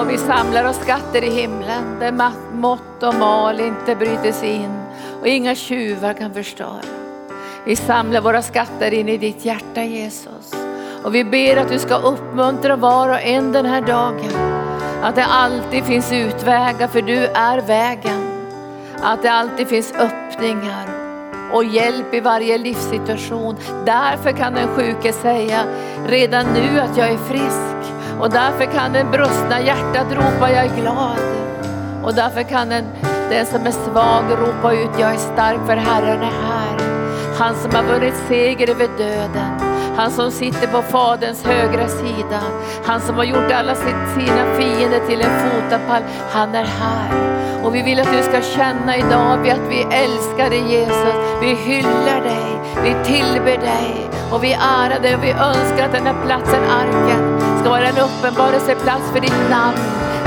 Och vi samlar oss skatter i himlen där mått och mal inte bryter sig in och inga tjuvar kan förstöra. Vi samlar våra skatter in i ditt hjärta Jesus. Och vi ber att du ska uppmuntra var och en den här dagen. Att det alltid finns utvägar för du är vägen. Att det alltid finns öppningar och hjälp i varje livssituation. Därför kan den sjuke säga redan nu att jag är frisk. Och därför kan den brustna hjärtat ropa jag är glad. Och därför kan den, den som är svag ropa ut jag är stark för Herren är här. Han som har vunnit seger över döden. Han som sitter på Faderns högra sida. Han som har gjort alla sina fiender till en fotapall. Han är här. Och vi vill att du ska känna idag att vi älskar dig Jesus. Vi hyllar dig, vi tillber dig och vi ärar dig och vi önskar att den här platsen, arken, ska vara en uppenbarelseplats för ditt namn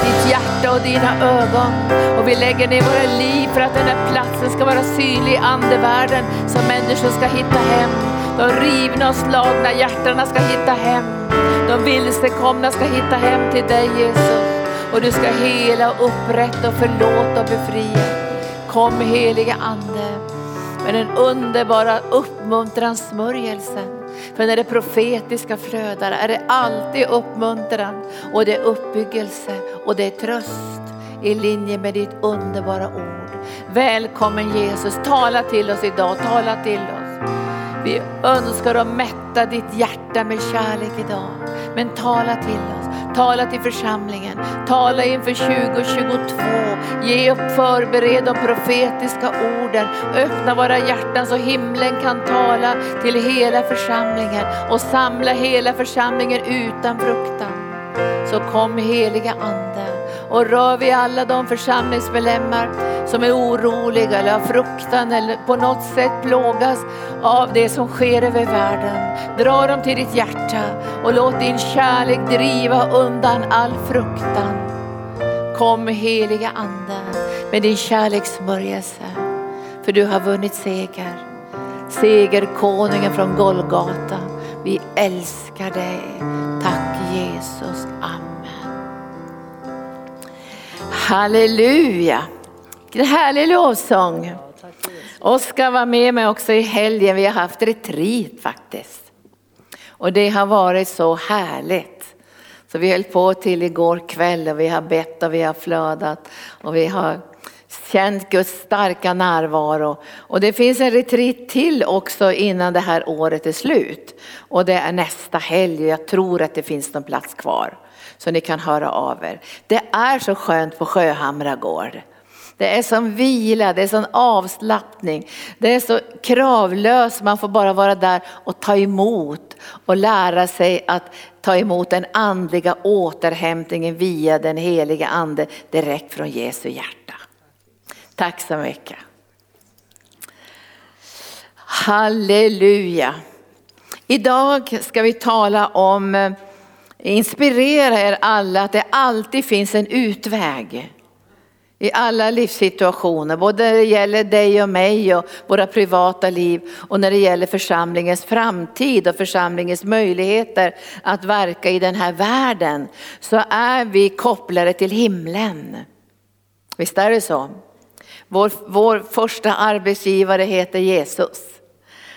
ditt hjärta och dina ögon. Och vi lägger ner våra liv för att den här platsen ska vara synlig i andevärlden så människor ska hitta hem. De rivna och slagna hjärtarna ska hitta hem. De vilsekomna ska hitta hem till dig Jesus. Och du ska hela, upprätta och förlåta och befria. Kom heliga Ande med den underbara uppmuntransmörjelsen. För när det profetiska flödar är det alltid uppmuntran och det är uppbyggelse och det är tröst i linje med ditt underbara ord. Välkommen Jesus, tala till oss idag, tala till oss. Vi önskar att mätta ditt hjärta med kärlek idag. Men tala till oss, tala till församlingen, tala inför 2022. Ge och förbered de profetiska orden, öppna våra hjärtan så himlen kan tala till hela församlingen och samla hela församlingen utan fruktan. Så kom heliga Ande och rör vi alla de församlingsmedlemmar som är oroliga eller har fruktan eller på något sätt plågas av det som sker över världen. Dra dem till ditt hjärta och låt din kärlek driva undan all fruktan. Kom heliga Ande med din kärlekssmörjelse för du har vunnit seger. Segerkonungen från Golgata. Vi älskar dig. Tack Jesus. Halleluja. Vilken härlig lovsång. Oskar var med mig också i helgen. Vi har haft retreat faktiskt. Och det har varit så härligt. Så vi höll på till igår kväll och vi har bett och vi har flödat och vi har känt Guds starka närvaro. Och det finns en retreat till också innan det här året är slut. Och det är nästa helg och jag tror att det finns någon plats kvar. Så ni kan höra av er. Det är så skönt på Sjöhamra gård. Det är som vila, det är sån avslappning. Det är så kravlöst, man får bara vara där och ta emot och lära sig att ta emot den andliga återhämtningen via den heliga ande direkt från Jesu hjärta. Tack så mycket. Halleluja. Idag ska vi tala om, eh, inspirera er alla att det alltid finns en utväg i alla livssituationer, både när det gäller dig och mig och våra privata liv och när det gäller församlingens framtid och församlingens möjligheter att verka i den här världen, så är vi kopplade till himlen. Visst är det så? Vår, vår första arbetsgivare heter Jesus.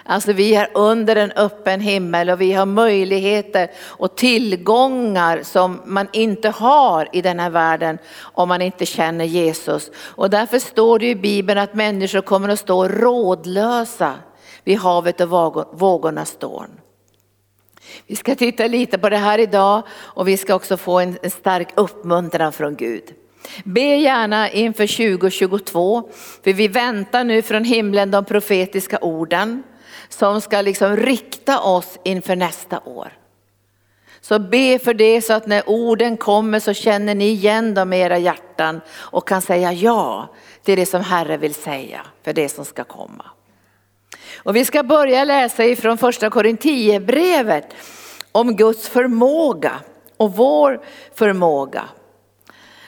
Alltså vi är under en öppen himmel och vi har möjligheter och tillgångar som man inte har i den här världen om man inte känner Jesus. Och därför står det i Bibeln att människor kommer att stå rådlösa vid havet och vågornas storm. Vi ska titta lite på det här idag och vi ska också få en stark uppmuntran från Gud. Be gärna inför 2022, för vi väntar nu från himlen de profetiska orden som ska liksom rikta oss inför nästa år. Så be för det så att när orden kommer så känner ni igen dem i era hjärtan och kan säga ja till det som Herre vill säga för det som ska komma. Och vi ska börja läsa ifrån första Korinthierbrevet om Guds förmåga och vår förmåga.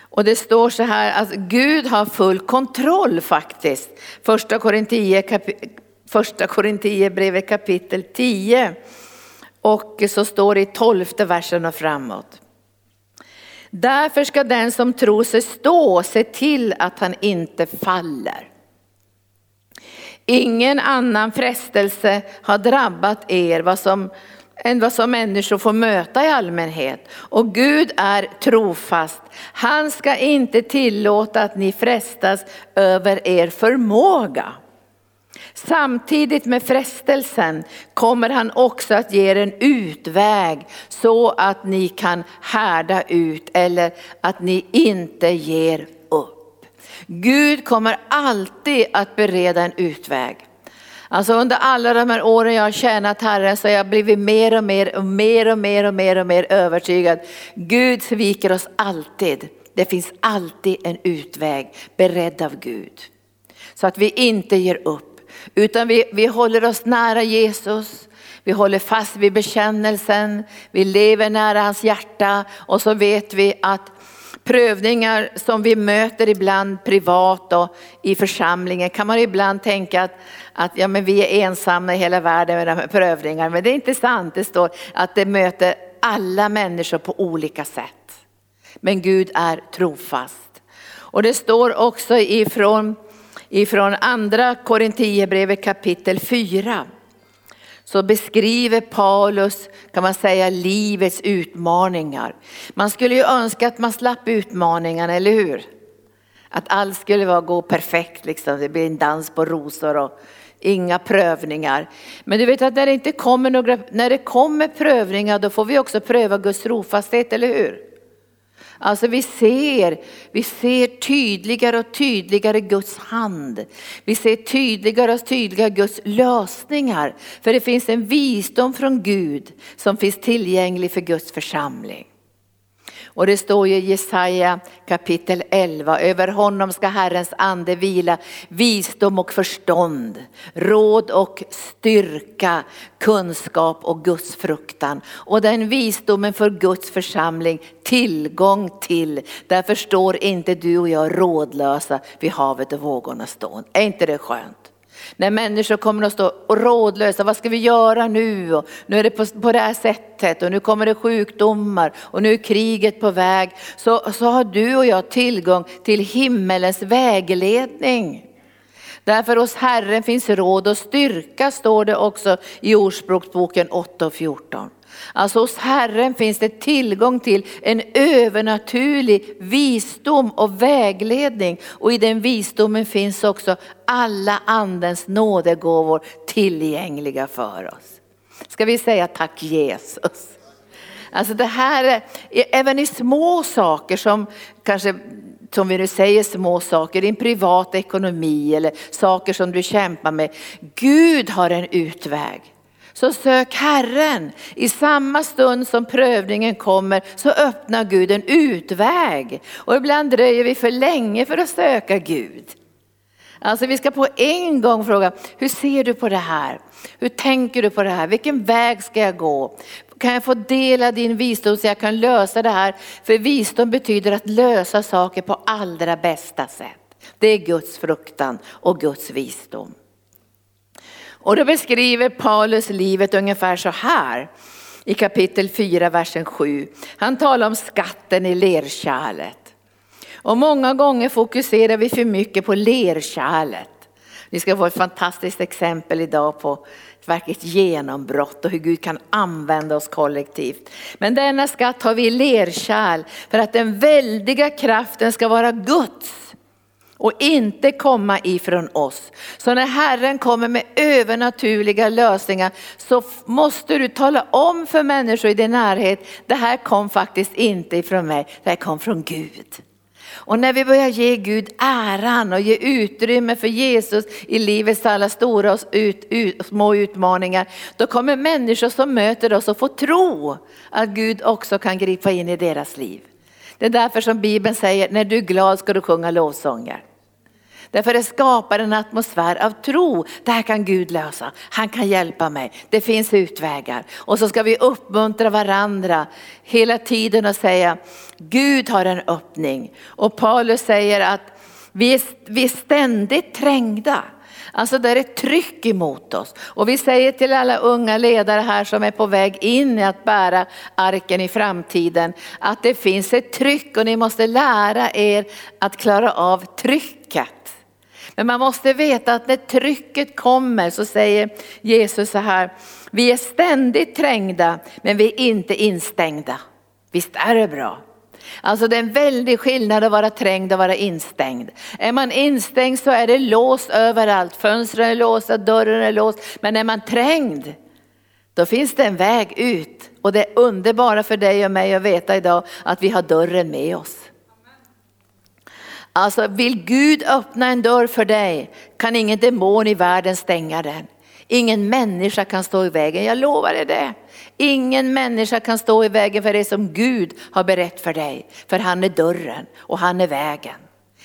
Och det står så här att Gud har full kontroll faktiskt. Första Korinthierbrevet första Korinthierbrevet kapitel 10 och så står det i tolfte versen och framåt. Därför ska den som tror sig stå se till att han inte faller. Ingen annan frestelse har drabbat er vad som, än vad som människor får möta i allmänhet. Och Gud är trofast. Han ska inte tillåta att ni frestas över er förmåga. Samtidigt med frestelsen kommer han också att ge er en utväg så att ni kan härda ut eller att ni inte ger upp. Gud kommer alltid att bereda en utväg. Alltså under alla de här åren jag har tjänat Herren så har jag blivit mer och mer och mer och mer och mer och mer övertygad. Gud sviker oss alltid. Det finns alltid en utväg beredd av Gud. Så att vi inte ger upp. Utan vi, vi håller oss nära Jesus. Vi håller fast vid bekännelsen. Vi lever nära hans hjärta. Och så vet vi att prövningar som vi möter ibland privat och i församlingen kan man ibland tänka att, att ja, men vi är ensamma i hela världen med de här prövningarna. Men det är inte sant. Det står att det möter alla människor på olika sätt. Men Gud är trofast. Och det står också ifrån ifrån andra Korintierbrevet kapitel 4 så beskriver Paulus, kan man säga, livets utmaningar. Man skulle ju önska att man slapp utmaningarna, eller hur? Att allt skulle vara gå perfekt, liksom. det blir en dans på rosor och inga prövningar. Men du vet att när det inte kommer några, när det kommer prövningar då får vi också pröva Guds trofasthet, eller hur? Alltså vi ser, vi ser tydligare och tydligare Guds hand. Vi ser tydligare och tydligare Guds lösningar. För det finns en visdom från Gud som finns tillgänglig för Guds församling. Och det står ju i Jesaja kapitel 11, över honom ska Herrens ande vila, visdom och förstånd, råd och styrka, kunskap och Guds fruktan. Och den visdomen för Guds församling tillgång till. Därför står inte du och jag rådlösa vid havet och vågorna stånd. Är inte det skönt? När människor kommer att stå rådlösa, vad ska vi göra nu? Och nu är det på, på det här sättet och nu kommer det sjukdomar och nu är kriget på väg. Så, så har du och jag tillgång till himmelens vägledning. Därför hos Herren finns råd och styrka står det också i Ordspråksboken 8 och 14. Alltså hos Herren finns det tillgång till en övernaturlig visdom och vägledning. Och i den visdomen finns också alla andens nådegåvor tillgängliga för oss. Ska vi säga tack Jesus. Alltså det här, är, även i små saker som kanske som vi nu säger små saker, din privata ekonomi eller saker som du kämpar med. Gud har en utväg så sök Herren. I samma stund som prövningen kommer så öppnar Gud en utväg. Och ibland dröjer vi för länge för att söka Gud. Alltså vi ska på en gång fråga, hur ser du på det här? Hur tänker du på det här? Vilken väg ska jag gå? Kan jag få dela din visdom så jag kan lösa det här? För visdom betyder att lösa saker på allra bästa sätt. Det är Guds fruktan och Guds visdom. Och då beskriver Paulus livet ungefär så här i kapitel 4, versen 7. Han talar om skatten i lerkärlet. Och många gånger fokuserar vi för mycket på lerkärlet. Vi ska få ett fantastiskt exempel idag på ett verkligt genombrott och hur Gud kan använda oss kollektivt. Men denna skatt har vi i lerkärl för att den väldiga kraften ska vara Guds och inte komma ifrån oss. Så när Herren kommer med övernaturliga lösningar så måste du tala om för människor i din närhet, det här kom faktiskt inte ifrån mig, det här kom från Gud. Och när vi börjar ge Gud äran och ge utrymme för Jesus i livets alla stora och ut, ut, små utmaningar, då kommer människor som möter oss att få tro att Gud också kan gripa in i deras liv. Det är därför som Bibeln säger, när du är glad ska du sjunga lovsånger. Därför det skapar en atmosfär av tro. Det här kan Gud lösa. Han kan hjälpa mig. Det finns utvägar. Och så ska vi uppmuntra varandra hela tiden och säga Gud har en öppning. Och Paulus säger att vi är, vi är ständigt trängda. Alltså det är ett tryck emot oss. Och vi säger till alla unga ledare här som är på väg in i att bära arken i framtiden att det finns ett tryck och ni måste lära er att klara av trycket. Men man måste veta att när trycket kommer så säger Jesus så här, vi är ständigt trängda men vi är inte instängda. Visst är det bra? Alltså det är en väldig skillnad att vara trängd och vara instängd. Är man instängd så är det låst överallt, fönstren är låsta, dörren är låst. Men är man trängd, då finns det en väg ut. Och det är underbara för dig och mig att veta idag att vi har dörren med oss. Alltså vill Gud öppna en dörr för dig kan ingen demon i världen stänga den. Ingen människa kan stå i vägen, jag lovar dig det. Ingen människa kan stå i vägen för det som Gud har berett för dig. För han är dörren och han är vägen.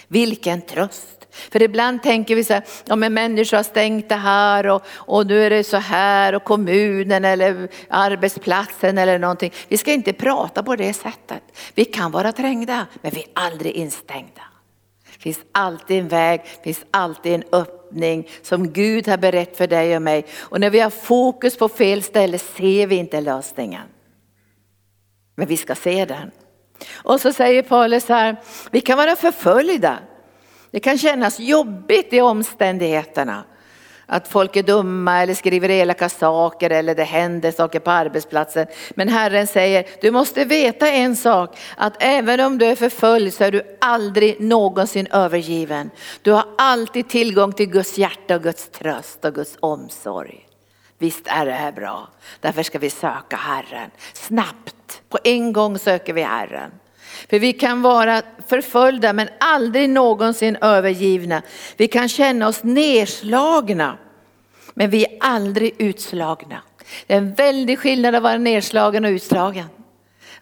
Vilken tröst. För ibland tänker vi så här, ja men människor har stängt det här och, och nu är det så här och kommunen eller arbetsplatsen eller någonting. Vi ska inte prata på det sättet. Vi kan vara trängda men vi är aldrig instängda. Det finns alltid en väg, det finns alltid en öppning som Gud har berett för dig och mig. Och när vi har fokus på fel ställe ser vi inte lösningen. Men vi ska se den. Och så säger Paulus här, vi kan vara förföljda. Det kan kännas jobbigt i omständigheterna. Att folk är dumma eller skriver elaka saker eller det händer saker på arbetsplatsen. Men Herren säger, du måste veta en sak, att även om du är förföljd så är du aldrig någonsin övergiven. Du har alltid tillgång till Guds hjärta och Guds tröst och Guds omsorg. Visst är det här bra. Därför ska vi söka Herren. Snabbt, på en gång söker vi Herren. För vi kan vara förföljda men aldrig någonsin övergivna. Vi kan känna oss nedslagna men vi är aldrig utslagna. Det är en väldig skillnad att vara nedslagen och utslagen.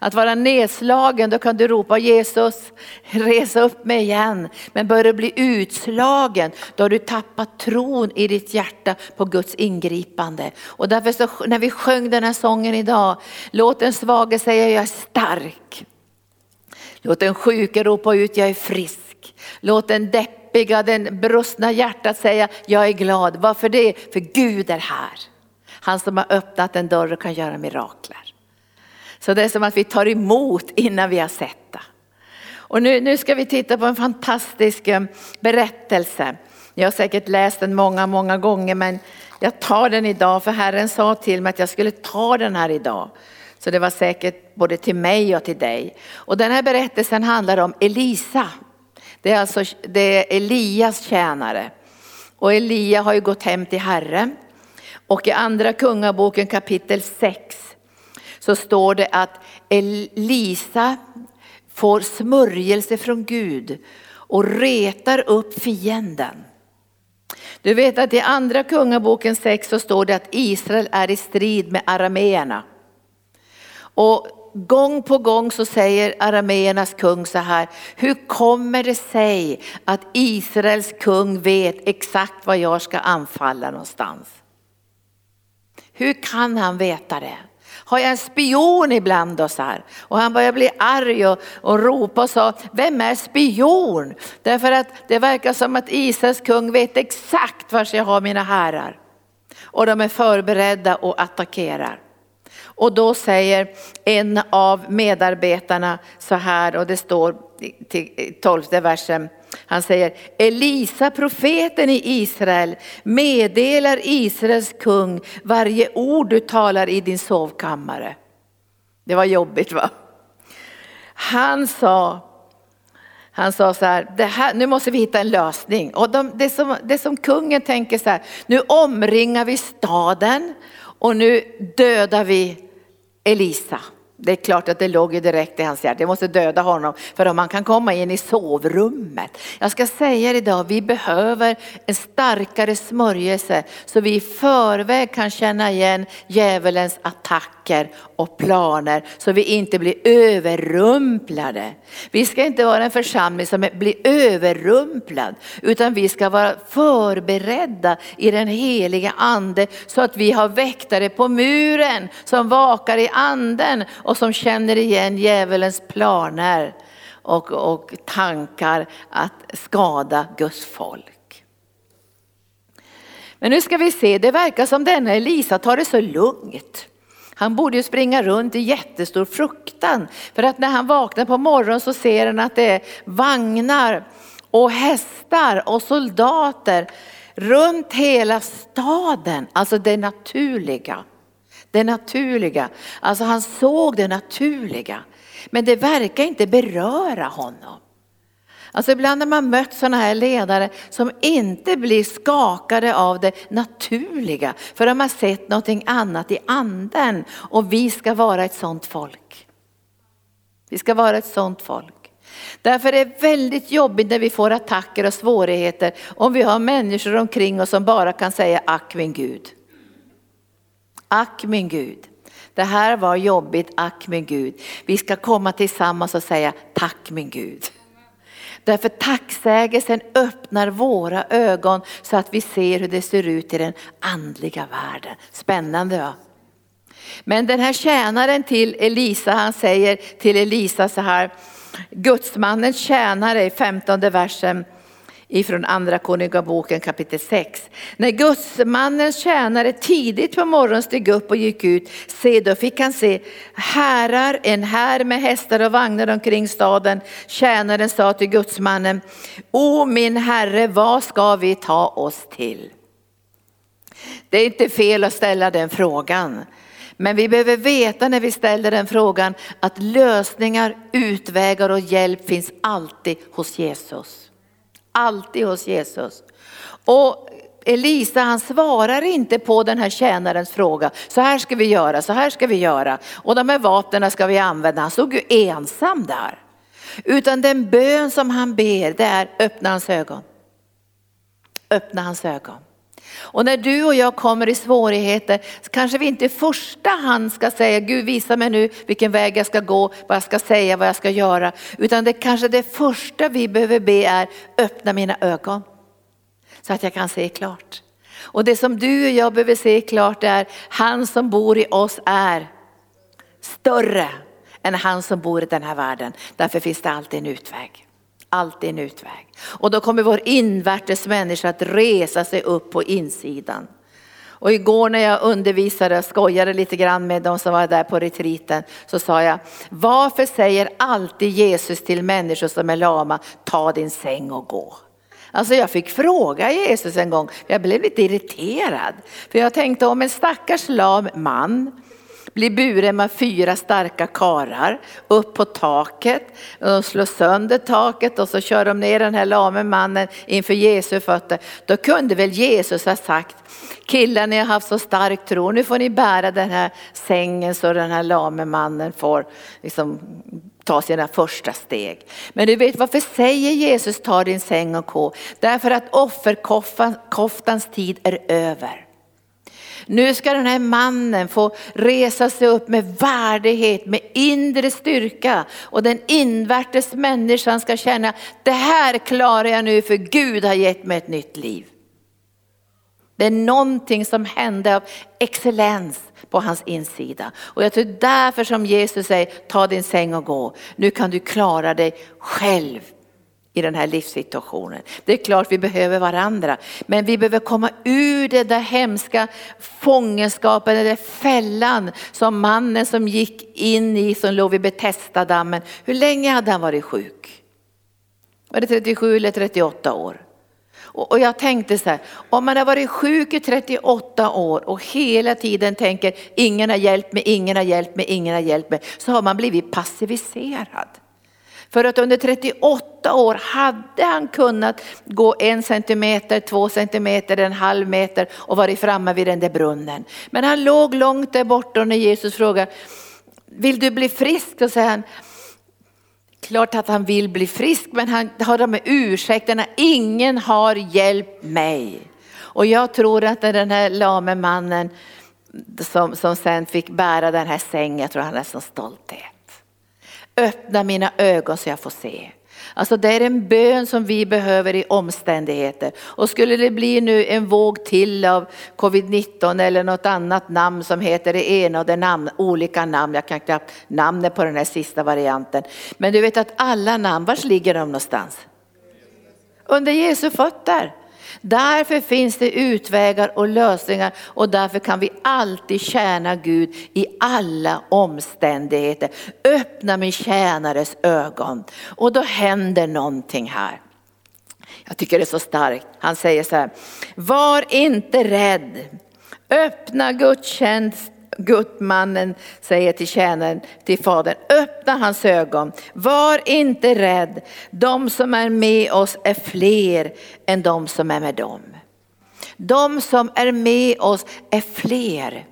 Att vara nedslagen, då kan du ropa Jesus, resa upp mig igen. Men börjar du bli utslagen, då har du tappat tron i ditt hjärta på Guds ingripande. Och därför så, när vi sjöng den här sången idag, låt den svage säga jag är stark. Låt den sjuke ropa ut, jag är frisk. Låt den deppiga, den brustna hjärtat säga, jag är glad. Varför det? För Gud är här. Han som har öppnat en dörr och kan göra mirakler. Så det är som att vi tar emot innan vi har sett det. Och nu, nu ska vi titta på en fantastisk eh, berättelse. Jag har säkert läst den många, många gånger men jag tar den idag för Herren sa till mig att jag skulle ta den här idag. Så det var säkert både till mig och till dig. Och den här berättelsen handlar om Elisa. Det är alltså det är Elias tjänare. Och Elia har ju gått hem till Herren. Och i andra kungaboken kapitel 6 så står det att Elisa får smörjelse från Gud och retar upp fienden. Du vet att i andra kungaboken 6 så står det att Israel är i strid med arameerna. Och gång på gång så säger arameernas kung så här, hur kommer det sig att Israels kung vet exakt var jag ska anfalla någonstans? Hur kan han veta det? Har jag en spion ibland oss här? Och han börjar bli arg och, och ropa och sa, vem är spion? Därför att det verkar som att Israels kung vet exakt var jag har mina herrar. Och de är förberedda och attackerar. Och då säger en av medarbetarna så här och det står till tolfte versen. Han säger Elisa profeten i Israel meddelar Israels kung varje ord du talar i din sovkammare. Det var jobbigt va? Han sa han sa så här, det här, nu måste vi hitta en lösning. Och de, det, som, det som kungen tänker så här, nu omringar vi staden och nu dödar vi Elisa. Det är klart att det låg ju direkt i hans hjärta. Jag måste döda honom för om han kan komma in i sovrummet. Jag ska säga idag, vi behöver en starkare smörjelse så vi i förväg kan känna igen djävulens attacker och planer så vi inte blir överrumplade. Vi ska inte vara en församling som blir överrumplad utan vi ska vara förberedda i den heliga ande så att vi har väktare på muren som vakar i anden och som känner igen djävulens planer och, och tankar att skada Guds folk. Men nu ska vi se, det verkar som denna Elisa tar det så lugnt. Han borde ju springa runt i jättestor fruktan. För att när han vaknar på morgonen så ser han att det är vagnar och hästar och soldater runt hela staden. Alltså det naturliga. Det naturliga. Alltså han såg det naturliga. Men det verkar inte beröra honom. Alltså ibland när man mött sådana här ledare som inte blir skakade av det naturliga. För de har sett någonting annat i anden. Och vi ska vara ett sådant folk. Vi ska vara ett sådant folk. Därför är det väldigt jobbigt när vi får attacker och svårigheter om vi har människor omkring oss som bara kan säga ack min Gud. Ack min Gud. Det här var jobbigt, ack min Gud. Vi ska komma tillsammans och säga tack min Gud. Därför tacksägelsen öppnar våra ögon så att vi ser hur det ser ut i den andliga världen. Spännande va? Men den här tjänaren till Elisa, han säger till Elisa så här, Gudsmannens tjänare i femtonde versen ifrån andra konungaboken kapitel 6. När gudsmannens tjänare tidigt på morgonen steg upp och gick ut, se då fick han se härar, en här med hästar och vagnar omkring staden. Tjänaren sa till gudsmannen, O min herre, vad ska vi ta oss till? Det är inte fel att ställa den frågan. Men vi behöver veta när vi ställer den frågan att lösningar, utvägar och hjälp finns alltid hos Jesus. Alltid hos Jesus. Och Elisa han svarar inte på den här tjänarens fråga. Så här ska vi göra, så här ska vi göra. Och de här vapnen ska vi använda. Han stod ju ensam där. Utan den bön som han ber det är öppna hans ögon. Öppna hans ögon. Och när du och jag kommer i svårigheter så kanske vi inte i första hand ska säga Gud visa mig nu vilken väg jag ska gå, vad jag ska säga, vad jag ska göra. Utan det kanske det första vi behöver be är öppna mina ögon. Så att jag kan se klart. Och det som du och jag behöver se klart är han som bor i oss är större än han som bor i den här världen. Därför finns det alltid en utväg alltid en utväg. Och då kommer vår invärtes människa att resa sig upp på insidan. Och igår när jag undervisade och skojade lite grann med de som var där på retriten så sa jag, varför säger alltid Jesus till människor som är lama, ta din säng och gå. Alltså jag fick fråga Jesus en gång, jag blev lite irriterad. För jag tänkte om en stackars lam man blir buren med fyra starka karar upp på taket. Eh, de slår sönder taket och så kör de ner den här lame mannen inför Jesu fötter. Då kunde väl Jesus ha sagt, killar ni har haft så stark tro, nu får ni bära den här sängen så den här lame mannen får liksom ta sina första steg. Men du vet varför säger Jesus ta din säng och gå? Därför att offerkoftans tid är över. Nu ska den här mannen få resa sig upp med värdighet, med inre styrka. Och den invärtes människan ska känna, det här klarar jag nu för Gud har gett mig ett nytt liv. Det är någonting som hände av excellens på hans insida. Och jag tror därför som Jesus säger, ta din säng och gå. Nu kan du klara dig själv i den här livssituationen. Det är klart vi behöver varandra, men vi behöver komma ur det där hemska fångenskapen, den där fällan som mannen som gick in i som låg vid Betestadammen. Hur länge hade han varit sjuk? Var det 37 eller 38 år? Och jag tänkte så här, om man har varit sjuk i 38 år och hela tiden tänker ingen har hjälpt mig, ingen har hjälpt mig, ingen har hjälpt mig, så har man blivit passiviserad. För att under 38 år hade han kunnat gå en centimeter, två centimeter, en halv meter och varit framme vid den där brunnen. Men han låg långt där borta och när Jesus frågar, vill du bli frisk? Då säger han, klart att han vill bli frisk men han har de här ursäkterna, ingen har hjälpt mig. Och jag tror att den här lame mannen som, som sen fick bära den här sängen, jag tror han är så stolt det. Öppna mina ögon så jag får se. Alltså det är en bön som vi behöver i omständigheter. Och skulle det bli nu en våg till av covid-19 eller något annat namn som heter det ena och det namn, olika namn, jag kan knappt namnet på den här sista varianten. Men du vet att alla namn, var ligger de någonstans? Under Jesu fötter. Därför finns det utvägar och lösningar och därför kan vi alltid tjäna Gud i alla omständigheter. Öppna min tjänares ögon och då händer någonting här. Jag tycker det är så starkt. Han säger så här, var inte rädd. Öppna gudstjänst Guttmannen säger till tjänaren, till fadern, öppna hans ögon, var inte rädd, de som är med oss är fler än de som är med dem. De som är med oss är fler.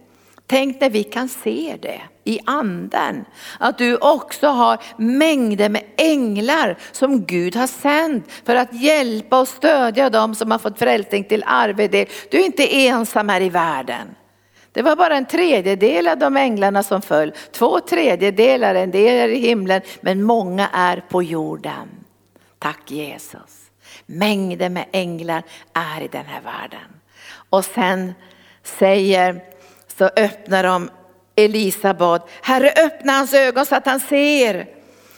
Tänk när vi kan se det i anden. Att du också har mängder med änglar som Gud har sänt för att hjälpa och stödja dem som har fått frälsning till arvedel. Du är inte ensam här i världen. Det var bara en tredjedel av de änglarna som föll. Två tredjedelar, en del är i himlen, men många är på jorden. Tack Jesus. Mängder med änglar är i den här världen. Och sen säger, så öppnar de, Elisa bad, Herre öppna hans ögon så att han ser.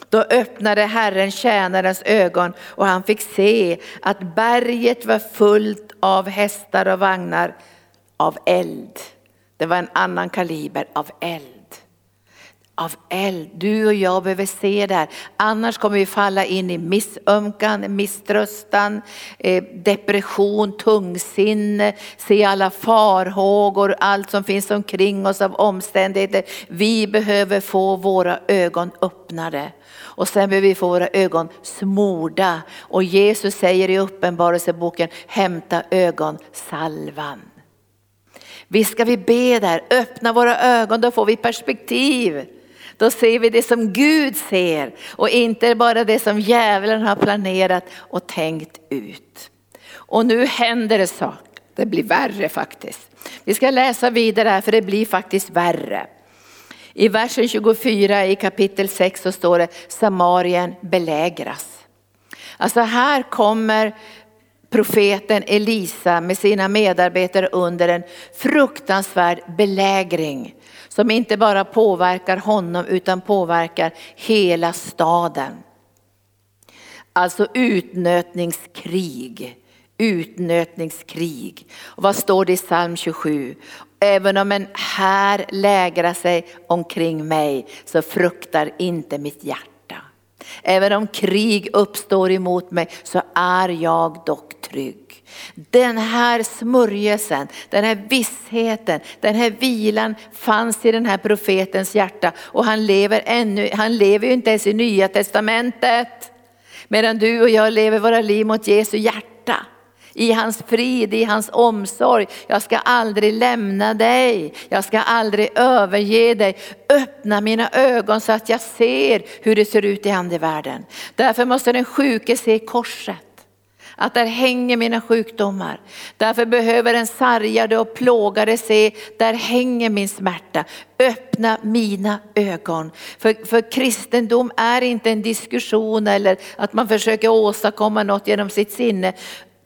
Då öppnade Herren tjänarens ögon och han fick se att berget var fullt av hästar och vagnar av eld. Det var en annan kaliber av eld. Av eld. Du och jag behöver se det här. Annars kommer vi falla in i missömkan, misströstan, eh, depression, tungsinne, se alla farhågor, allt som finns omkring oss av omständigheter. Vi behöver få våra ögon öppnade. Och sen behöver vi få våra ögon smorda. Och Jesus säger i uppenbarelseboken, hämta ögonsalvan. Visst ska vi be där, öppna våra ögon, då får vi perspektiv. Då ser vi det som Gud ser och inte bara det som djävulen har planerat och tänkt ut. Och nu händer det saker, det blir värre faktiskt. Vi ska läsa vidare här för det blir faktiskt värre. I versen 24 i kapitel 6 så står det Samarien belägras. Alltså här kommer profeten Elisa med sina medarbetare under en fruktansvärd belägring som inte bara påverkar honom utan påverkar hela staden. Alltså utnötningskrig. Utnötningskrig. Och vad står det i psalm 27? Även om en här lägrar sig omkring mig så fruktar inte mitt hjärta. Även om krig uppstår emot mig så är jag dock trygg. Den här smörjelsen, den här vissheten, den här vilan fanns i den här profetens hjärta och han lever ännu, han lever ju inte ens i nya testamentet. Medan du och jag lever våra liv mot Jesu hjärta i hans frid, i hans omsorg. Jag ska aldrig lämna dig, jag ska aldrig överge dig. Öppna mina ögon så att jag ser hur det ser ut i andevärlden. Därför måste den sjuke se korset. Att där hänger mina sjukdomar. Därför behöver en sargade och plågade se, där hänger min smärta. Öppna mina ögon. För, för kristendom är inte en diskussion eller att man försöker åstadkomma något genom sitt sinne.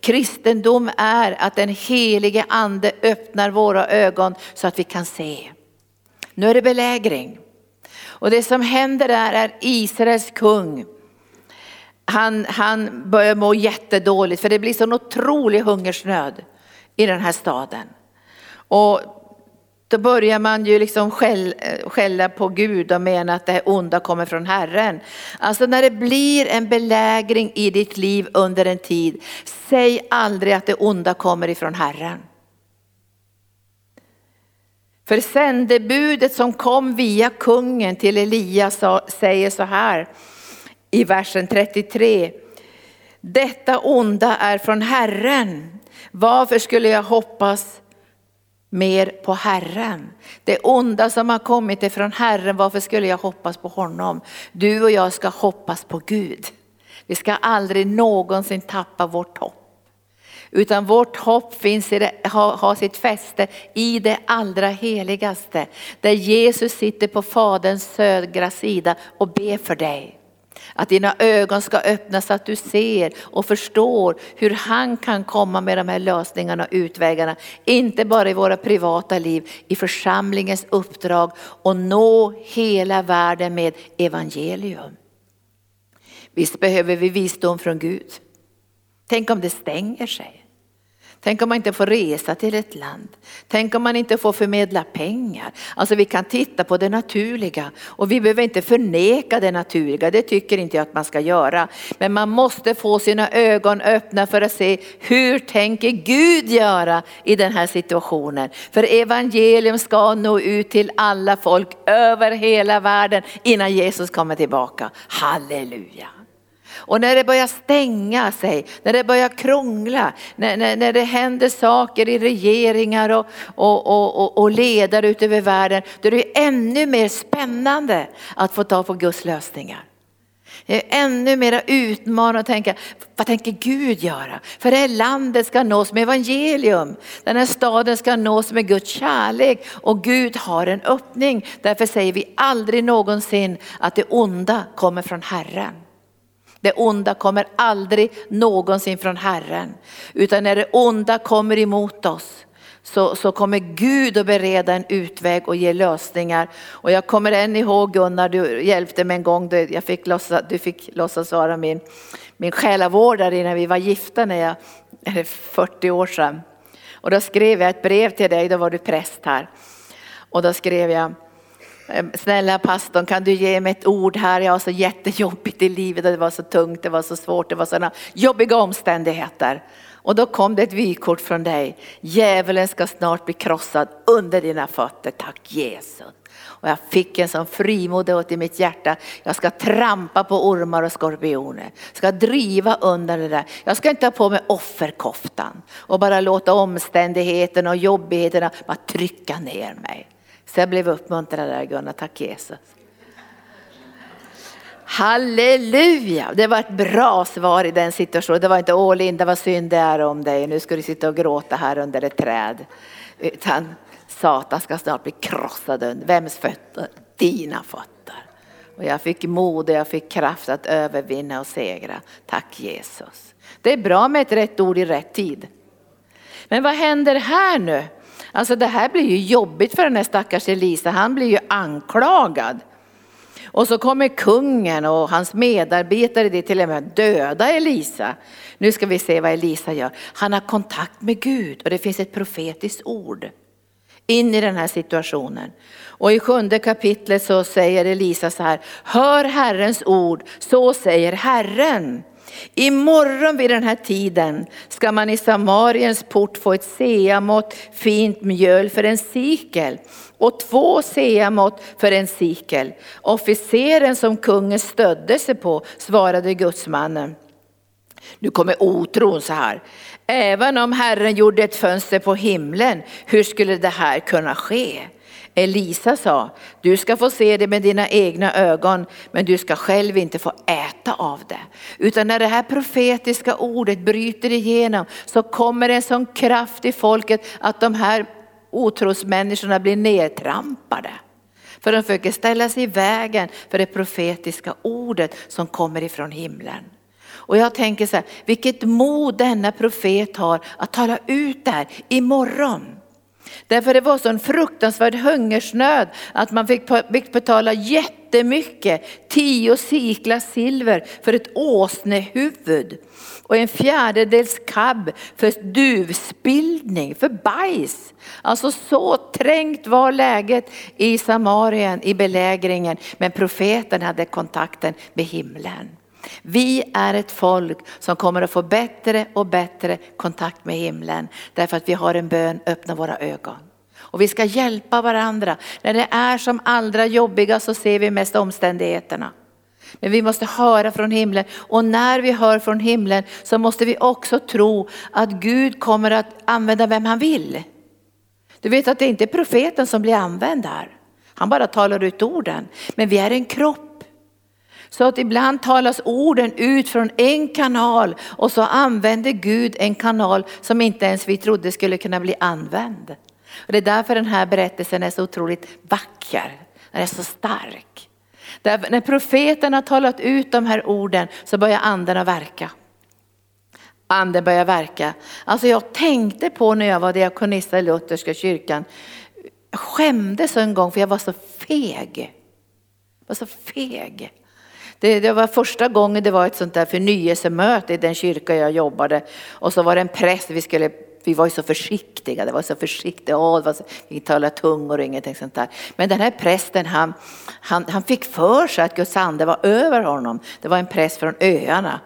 Kristendom är att den helige ande öppnar våra ögon så att vi kan se. Nu är det belägring. Och det som händer där är Israels kung. Han, han börjar må jättedåligt för det blir sån otrolig hungersnöd i den här staden. Och då börjar man ju liksom skäll, eh, skälla på Gud och mena att det onda kommer från Herren. Alltså när det blir en belägring i ditt liv under en tid, säg aldrig att det onda kommer ifrån Herren. För sändebudet som kom via kungen till Elias säger så här i versen 33. Detta onda är från Herren. Varför skulle jag hoppas mer på Herren. Det onda som har kommit ifrån Herren, varför skulle jag hoppas på honom? Du och jag ska hoppas på Gud. Vi ska aldrig någonsin tappa vårt hopp. Utan vårt hopp finns i det, har, har sitt fäste i det allra heligaste. Där Jesus sitter på Faderns södra sida och ber för dig. Att dina ögon ska öppnas så att du ser och förstår hur han kan komma med de här lösningarna och utvägarna. Inte bara i våra privata liv, i församlingens uppdrag och nå hela världen med evangelium. Visst behöver vi visdom från Gud. Tänk om det stänger sig. Tänk om man inte får resa till ett land. Tänk om man inte får förmedla pengar. Alltså vi kan titta på det naturliga och vi behöver inte förneka det naturliga. Det tycker inte jag att man ska göra. Men man måste få sina ögon öppna för att se hur tänker Gud göra i den här situationen. För evangelium ska nå ut till alla folk över hela världen innan Jesus kommer tillbaka. Halleluja. Och när det börjar stänga sig, när det börjar krångla, när, när, när det händer saker i regeringar och, och, och, och ledare ute över världen, då är det ännu mer spännande att få ta på Guds lösningar. Det är ännu mer utmanande att tänka, vad tänker Gud göra? För det här landet ska nås med evangelium. Den här staden ska nås med Guds kärlek och Gud har en öppning. Därför säger vi aldrig någonsin att det onda kommer från Herren. Det onda kommer aldrig någonsin från Herren. Utan när det onda kommer emot oss så, så kommer Gud att bereda en utväg och ge lösningar. Och jag kommer än ihåg Gunnar, du hjälpte mig en gång, du, jag fick låtsas, du fick låtsas vara min, min själavårdare innan vi var gifta när jag, 40 år sedan. Och då skrev jag ett brev till dig, då var du präst här. Och då skrev jag, Ehm, snälla pastorn kan du ge mig ett ord här, jag har så jättejobbigt i livet, och det var så tungt, det var så svårt, det var sådana jobbiga omständigheter. Och då kom det ett vykort från dig, djävulen ska snart bli krossad under dina fötter, tack Jesus. Och jag fick en sån frimodighet i mitt hjärta. Jag ska trampa på ormar och skorpioner. Ska driva under det där. Jag ska inte ha på mig offerkoftan och bara låta omständigheterna och jobbigheterna bara trycka ner mig. Så jag blev uppmuntrad där Gunnar, tack Jesus. Halleluja, det var ett bra svar i den situationen. Det var inte åh Linda vad synd det är om dig, nu ska du sitta och gråta här under ett träd. Utan Satan ska snart bli krossad under, vems fötter? Dina fötter. Och jag fick mod och jag fick kraft att övervinna och segra. Tack Jesus. Det är bra med ett rätt ord i rätt tid. Men vad händer här nu? Alltså det här blir ju jobbigt för den här stackars Elisa, han blir ju anklagad. Och så kommer kungen och hans medarbetare det till och med döda Elisa. Nu ska vi se vad Elisa gör. Han har kontakt med Gud och det finns ett profetiskt ord in i den här situationen. Och i sjunde kapitlet så säger Elisa så här, hör Herrens ord, så säger Herren. Imorgon vid den här tiden ska man i Samariens port få ett seamått fint mjöl för en sikel och två seamått för en sikel. Officeren som kungen stödde sig på svarade gudsmannen. Nu kommer otron så här. Även om Herren gjorde ett fönster på himlen, hur skulle det här kunna ske? Elisa sa, du ska få se det med dina egna ögon, men du ska själv inte få äta av det. Utan när det här profetiska ordet bryter igenom så kommer en sån kraft i folket att de här otrosmänniskorna blir nedtrampade. För de försöker ställa sig i vägen för det profetiska ordet som kommer ifrån himlen. Och jag tänker så här, vilket mod denna profet har att tala ut det här imorgon. Därför det var sån fruktansvärd hungersnöd att man fick betala jättemycket, tio siklar silver för ett åsnehuvud och en fjärdedels kabb för duvspillning, för bajs. Alltså så trängt var läget i Samarien i belägringen, men profeten hade kontakten med himlen. Vi är ett folk som kommer att få bättre och bättre kontakt med himlen därför att vi har en bön, öppna våra ögon. Och vi ska hjälpa varandra. När det är som allra jobbigast så ser vi mest omständigheterna. Men vi måste höra från himlen och när vi hör från himlen så måste vi också tro att Gud kommer att använda vem han vill. Du vet att det inte är profeten som blir använd här. Han bara talar ut orden. Men vi är en kropp så att ibland talas orden ut från en kanal och så använder Gud en kanal som inte ens vi trodde skulle kunna bli använd. Och det är därför den här berättelsen är så otroligt vacker, den är så stark. Därför när profeten har talat ut de här orden så börjar anden att verka. Anden börjar verka. Alltså jag tänkte på när jag var diakonissa i Lutherska kyrkan, jag skämdes en gång för jag var så feg. Jag var så feg. Det, det, var första gången det var ett sånt där förnyelsemöte i den kyrka jag jobbade och så var det en präst, vi skulle vi var ju så försiktiga, det var så försiktigt, oh, det var så, vi talade tungor och ingenting sånt där. Men den här prästen han, han, han fick för sig att Guds ande var över honom. Det var en präst från öarna.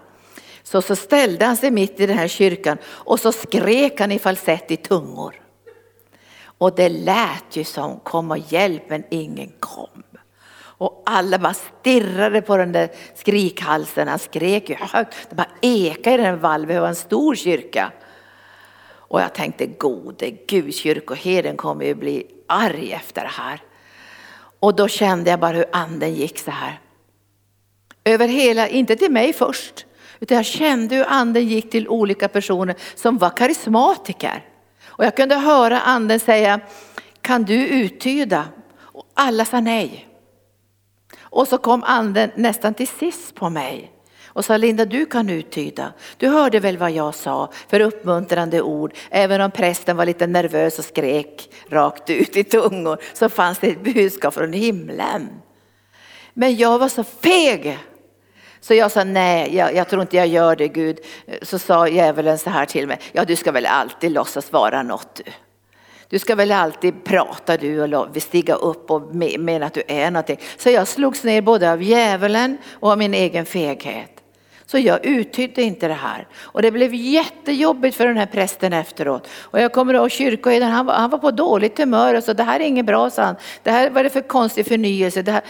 Så, så ställde han sig mitt i den här kyrkan och så skrek han i falsett i tungor. Och det lät ju som kom och hjälp men ingen kom. Och alla bara stirrade på den där skrikhalsen. Han skrek ju högt. Det bara ekade i den valven. Det var en stor kyrka. Och jag tänkte gode gud, kyrkoherden kommer ju bli arg efter det här. Och då kände jag bara hur anden gick så här. Över hela, inte till mig först, utan jag kände hur anden gick till olika personer som var karismatiker. Och jag kunde höra anden säga, kan du uttyda? Och alla sa nej. Och så kom anden nästan till sist på mig och sa Linda du kan uttyda. Du hörde väl vad jag sa för uppmuntrande ord. Även om prästen var lite nervös och skrek rakt ut i tungor så fanns det ett budskap från himlen. Men jag var så feg. Så jag sa nej, jag, jag, tror inte jag gör det Gud. Så sa djävulen så här till mig, ja du ska väl alltid låtsas vara något du. Du ska väl alltid prata du och stiga upp och mena att du är någonting. Så jag slogs ner både av djävulen och av min egen feghet. Så jag uttydde inte det här. Och det blev jättejobbigt för den här prästen efteråt. Och jag kommer ihåg kyrkoherden, han, var, han var på dåligt humör och så det här är inget bra sa han. Det här var det för konstig förnyelse. Här,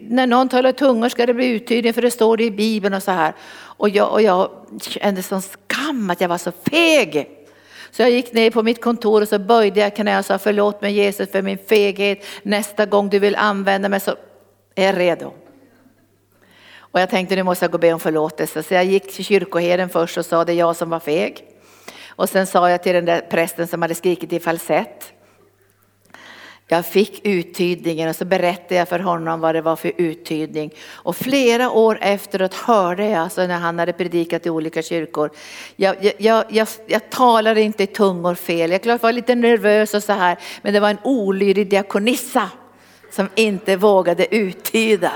när någon talar tungor ska det bli uttydning för det står det i Bibeln och så här. Och jag, och jag kände sån skam att jag var så feg. Så jag gick ner på mitt kontor och så böjde jag knä och sa förlåt mig Jesus för min feghet. Nästa gång du vill använda mig så är jag redo. Och jag tänkte nu måste jag gå och be om förlåtelse. Så jag gick till kyrkoherden först och sa det är jag som var feg. Och sen sa jag till den där prästen som hade skrikit i falsett. Jag fick uttydningen och så berättade jag för honom vad det var för uttydning. Och flera år efteråt hörde jag, alltså när han hade predikat i olika kyrkor, jag, jag, jag, jag talade inte i tungor fel, jag var lite nervös och så här, men det var en olydig diakonissa som inte vågade uttyda.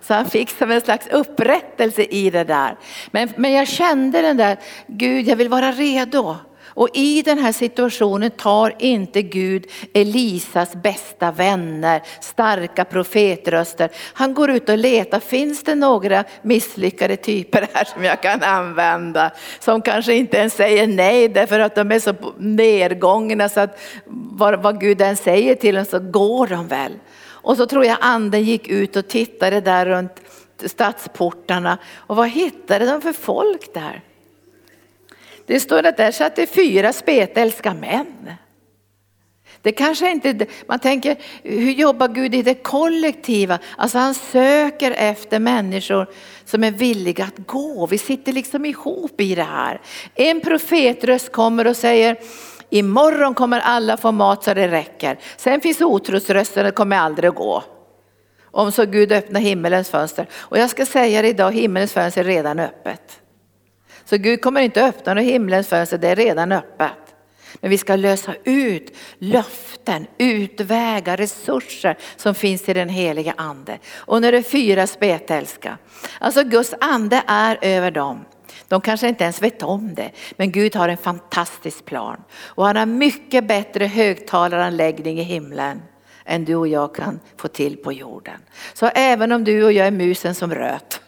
Så han fick som en slags upprättelse i det där. Men, men jag kände den där, Gud jag vill vara redo. Och i den här situationen tar inte Gud Elisas bästa vänner, starka profetröster. Han går ut och letar, finns det några misslyckade typer här som jag kan använda? Som kanske inte ens säger nej därför att de är så nedgångna så att vad, vad Gud än säger till dem så går de väl. Och så tror jag anden gick ut och tittade där runt stadsportarna och vad hittade de för folk där? Det står att där satt det fyra spetälska män. Det kanske inte, man tänker hur jobbar Gud i det kollektiva? Alltså han söker efter människor som är villiga att gå. Vi sitter liksom ihop i det här. En profetröst kommer och säger Imorgon kommer alla få mat så det räcker. Sen finns otrosrösten, det kommer aldrig att gå. Om så Gud öppnar himmelens fönster. Och jag ska säga det idag, himmelens fönster är redan öppet. Så Gud kommer inte öppna något himlens fönster, det är redan öppet. Men vi ska lösa ut löften, utvägar, resurser som finns i den heliga ande. Och när det är fyra spetälska, alltså Guds ande är över dem. De kanske inte ens vet om det, men Gud har en fantastisk plan. Och han har mycket bättre högtalaranläggning i himlen än du och jag kan få till på jorden. Så även om du och jag är musen som röt,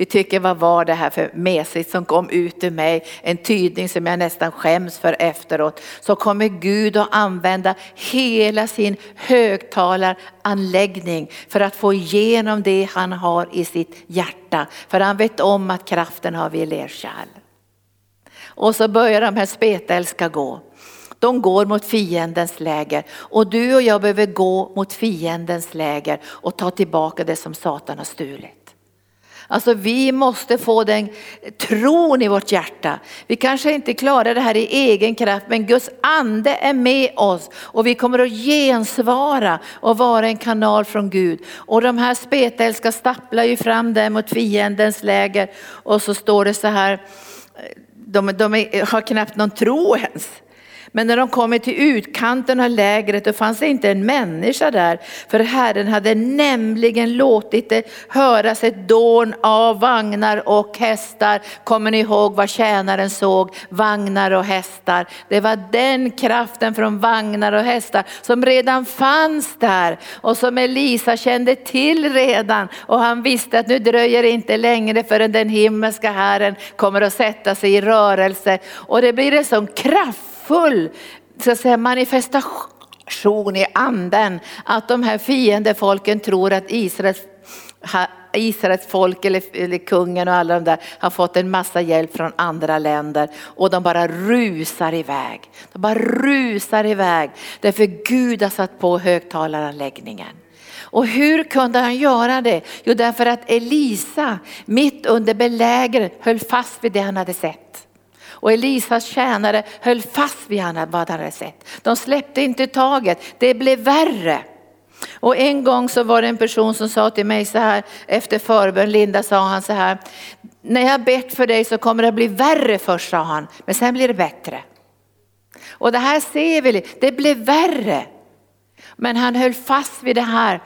vi tycker vad var det här för mesigt som kom ut ur mig, en tydning som jag nästan skäms för efteråt. Så kommer Gud att använda hela sin högtalaranläggning för att få igenom det han har i sitt hjärta. För han vet om att kraften har vi i lerkärl. Och så börjar de här spetälska gå. De går mot fiendens läger och du och jag behöver gå mot fiendens läger och ta tillbaka det som Satan har stulit. Alltså vi måste få den tron i vårt hjärta. Vi kanske inte klarar det här i egen kraft men Guds ande är med oss och vi kommer att gensvara och vara en kanal från Gud. Och de här spetälska stapplar ju fram där mot fiendens läger och så står det så här, de, de har knappt någon tro ens. Men när de kommer till utkanten av lägret då fanns det inte en människa där. För Herren hade nämligen låtit det höras ett dån av vagnar och hästar. Kommer ni ihåg vad tjänaren såg? Vagnar och hästar. Det var den kraften från vagnar och hästar som redan fanns där och som Elisa kände till redan. Och han visste att nu dröjer det inte längre förrän den himmelska Herren kommer att sätta sig i rörelse. Och det blir en sån kraft full så att säga, manifestation i anden att de här fiendefolken tror att Israels, Israels folk eller, eller kungen och alla de där har fått en massa hjälp från andra länder och de bara rusar iväg. De bara rusar iväg därför Gud har satt på högtalaranläggningen. Och hur kunde han göra det? Jo därför att Elisa mitt under belägret höll fast vid det han hade sett. Och Elisas tjänare höll fast vid vad han hade sett. De släppte inte taget, det blev värre. Och en gång så var det en person som sa till mig så här efter förbön, Linda sa han så här, när jag bett för dig så kommer det bli värre först sa han, men sen blir det bättre. Och det här ser vi, det blev värre. Men han höll fast vid det här,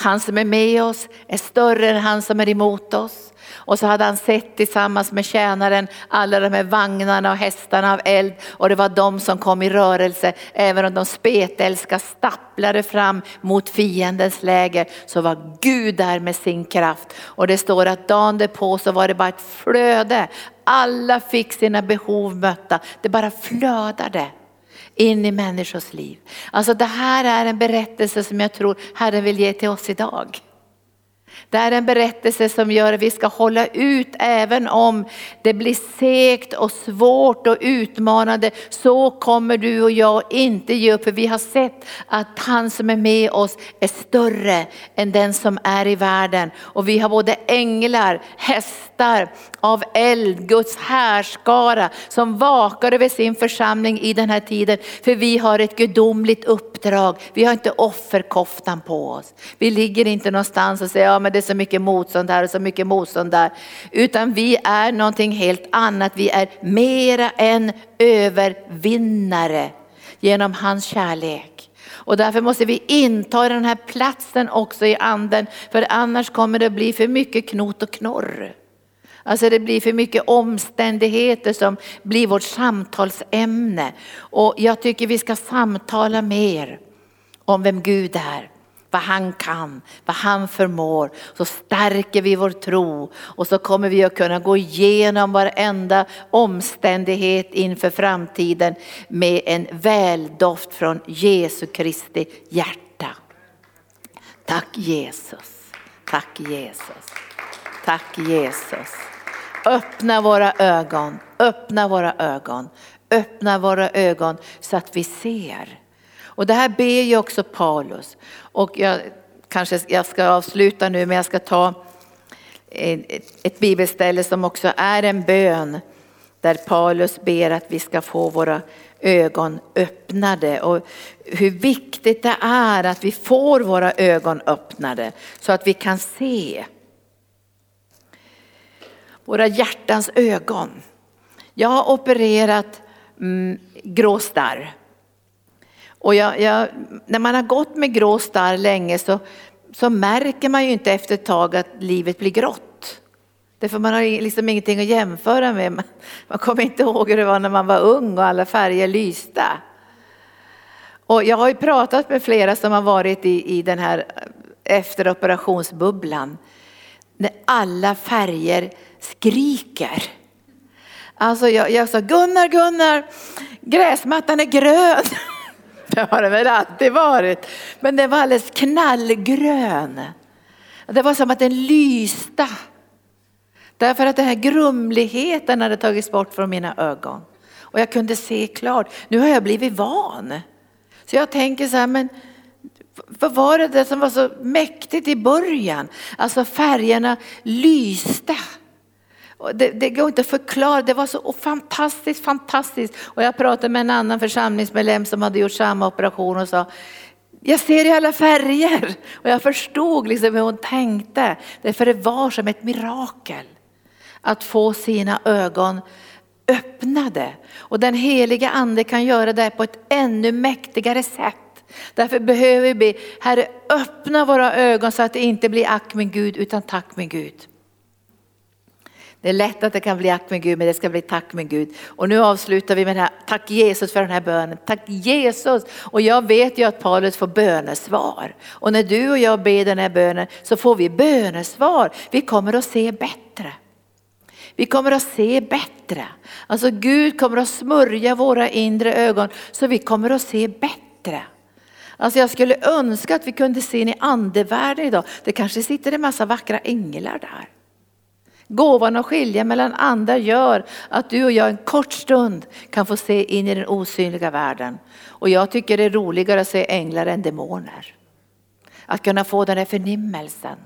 han som är med oss är större än han som är emot oss. Och så hade han sett tillsammans med tjänaren alla de här vagnarna och hästarna av eld och det var de som kom i rörelse. Även om de spetälska stapplade fram mot fiendens läger så var Gud där med sin kraft. Och det står att dagen därpå så var det bara ett flöde. Alla fick sina behov mötta. Det bara flödade in i människors liv. Alltså det här är en berättelse som jag tror Herren vill ge till oss idag. Det är en berättelse som gör att vi ska hålla ut även om det blir segt och svårt och utmanande. Så kommer du och jag inte ge upp för vi har sett att han som är med oss är större än den som är i världen. Och vi har både änglar, hästar av eld, Guds härskara som vakar över sin församling i den här tiden. För vi har ett gudomligt uppdrag. Vi har inte offerkoftan på oss. Vi ligger inte någonstans och säger ja men det är så mycket motstånd här och så mycket motstånd där. Utan vi är någonting helt annat. Vi är mera än övervinnare genom hans kärlek. Och därför måste vi inta den här platsen också i anden. För annars kommer det bli för mycket knot och knorr. Alltså det blir för mycket omständigheter som blir vårt samtalsämne. Och jag tycker vi ska samtala mer om vem Gud är vad han kan, vad han förmår. Så stärker vi vår tro och så kommer vi att kunna gå igenom varenda omständighet inför framtiden med en väldoft från Jesu Kristi hjärta. Tack Jesus, tack Jesus, tack Jesus. Öppna våra ögon, öppna våra ögon, öppna våra ögon så att vi ser. Och det här ber ju också Paulus. Och jag kanske jag ska avsluta nu men jag ska ta eh, ett bibelställe som också är en bön. Där Paulus ber att vi ska få våra ögon öppnade. Och hur viktigt det är att vi får våra ögon öppnade så att vi kan se. Våra hjärtans ögon. Jag har opererat mm, gråstarr. Och jag, jag, när man har gått med grå starr länge så, så märker man ju inte efter ett tag att livet blir grått. Därför man har liksom ingenting att jämföra med. Man, man kommer inte ihåg hur det var när man var ung och alla färger lyste. Och jag har ju pratat med flera som har varit i, i den här eh, efteroperationsbubblan. När alla färger skriker. Alltså jag, jag sa Gunnar, Gunnar, gräsmattan är grön. Det har det väl alltid varit. Men den var alldeles knallgrön. Det var som att den lyste. Därför att den här grumligheten hade tagits bort från mina ögon. Och jag kunde se klart. Nu har jag blivit van. Så jag tänker så här, men vad var det där som var så mäktigt i början? Alltså färgerna lyste. Det, det, går inte att förklara, det var så fantastiskt, fantastiskt. Och jag pratade med en annan församlingsmedlem som hade gjort samma operation och sa, jag ser i alla färger. Och jag förstod liksom hur hon tänkte. Därför det var som ett mirakel att få sina ögon öppnade. Och den heliga ande kan göra det på ett ännu mäktigare sätt. Därför behöver vi be, Herre öppna våra ögon så att det inte blir ack min Gud utan tack min Gud. Det är lätt att det kan bli ack med Gud men det ska bli tack med Gud. Och nu avslutar vi med det här, tack Jesus för den här bönen. Tack Jesus! Och jag vet ju att Paulus får bönesvar. Och när du och jag ber den här bönen så får vi bönesvar. Vi kommer att se bättre. Vi kommer att se bättre. Alltså Gud kommer att smörja våra inre ögon så vi kommer att se bättre. Alltså jag skulle önska att vi kunde se in i andevärlden idag. Det kanske sitter en massa vackra änglar där. Gåvan att skilja mellan andar gör att du och jag en kort stund kan få se in i den osynliga världen. Och jag tycker det är roligare att se änglar än demoner. Att kunna få den där förnimmelsen.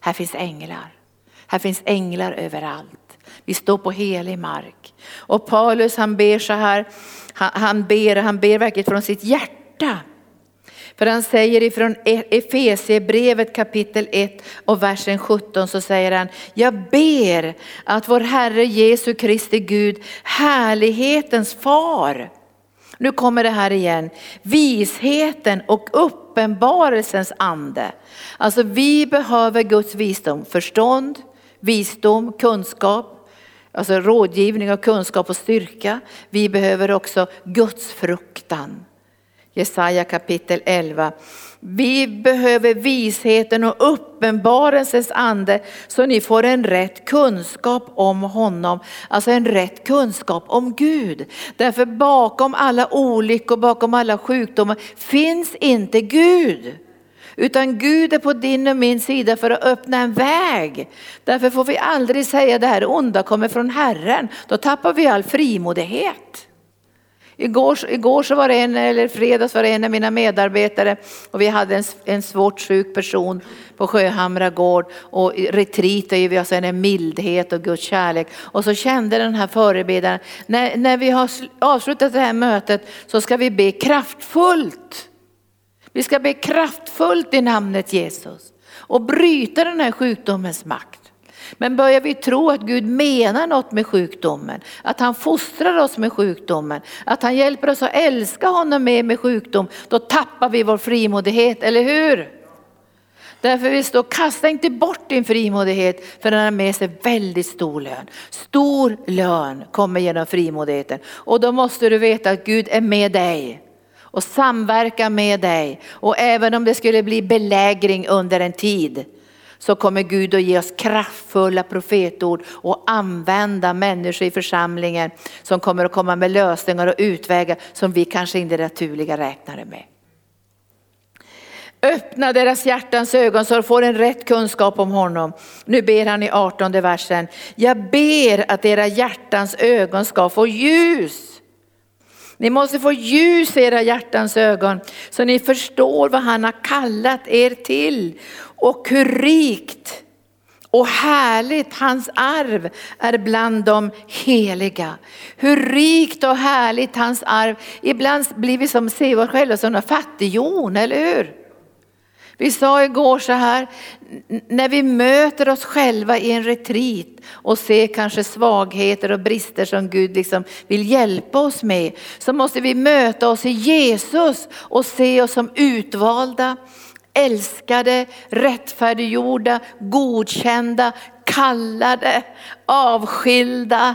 Här finns änglar. Här finns änglar överallt. Vi står på helig mark. Och Paulus han ber så här, han, han ber, han ber verkligen från sitt hjärta. För han säger ifrån e- Efesierbrevet kapitel 1 och versen 17 så säger han, jag ber att vår Herre Jesu Kristi Gud, härlighetens far, nu kommer det här igen, visheten och uppenbarelsens ande. Alltså vi behöver Guds visdom, förstånd, visdom, kunskap, alltså rådgivning och kunskap och styrka. Vi behöver också Guds fruktan. Jesaja kapitel 11. Vi behöver visheten och uppenbarelsens ande så ni får en rätt kunskap om honom. Alltså en rätt kunskap om Gud. Därför bakom alla olyckor, bakom alla sjukdomar finns inte Gud. Utan Gud är på din och min sida för att öppna en väg. Därför får vi aldrig säga det här onda kommer från Herren. Då tappar vi all frimodighet. Igår, igår så var det en, eller fredags var det en av mina medarbetare och vi hade en, en svårt sjuk person på Sjöhamra gård och retreat är ju vi har en mildhet och Guds kärlek. Och så kände den här förebedjaren, när, när vi har avslutat det här mötet så ska vi be kraftfullt. Vi ska be kraftfullt i namnet Jesus och bryta den här sjukdomens makt. Men börjar vi tro att Gud menar något med sjukdomen, att han fostrar oss med sjukdomen, att han hjälper oss att älska honom med med sjukdom, då tappar vi vår frimodighet, eller hur? Därför vill stå, kasta inte bort din frimodighet för den har med sig väldigt stor lön. Stor lön kommer genom frimodigheten och då måste du veta att Gud är med dig och samverkar med dig. Och även om det skulle bli belägring under en tid så kommer Gud att ge oss kraftfulla profetord och använda människor i församlingen som kommer att komma med lösningar och utvägar som vi kanske inte naturliga räknade med. Öppna deras hjärtans ögon så de får en rätt kunskap om honom. Nu ber han i 18 versen. Jag ber att era hjärtans ögon ska få ljus. Ni måste få ljus i era hjärtans ögon så ni förstår vad han har kallat er till och hur rikt och härligt hans arv är bland de heliga. Hur rikt och härligt hans arv. Ibland blir vi som ser oss själva som fattighjon, eller hur? Vi sa igår så här, när vi möter oss själva i en retreat och ser kanske svagheter och brister som Gud liksom vill hjälpa oss med, så måste vi möta oss i Jesus och se oss som utvalda, älskade, rättfärdiggjorda, godkända, kallade, avskilda,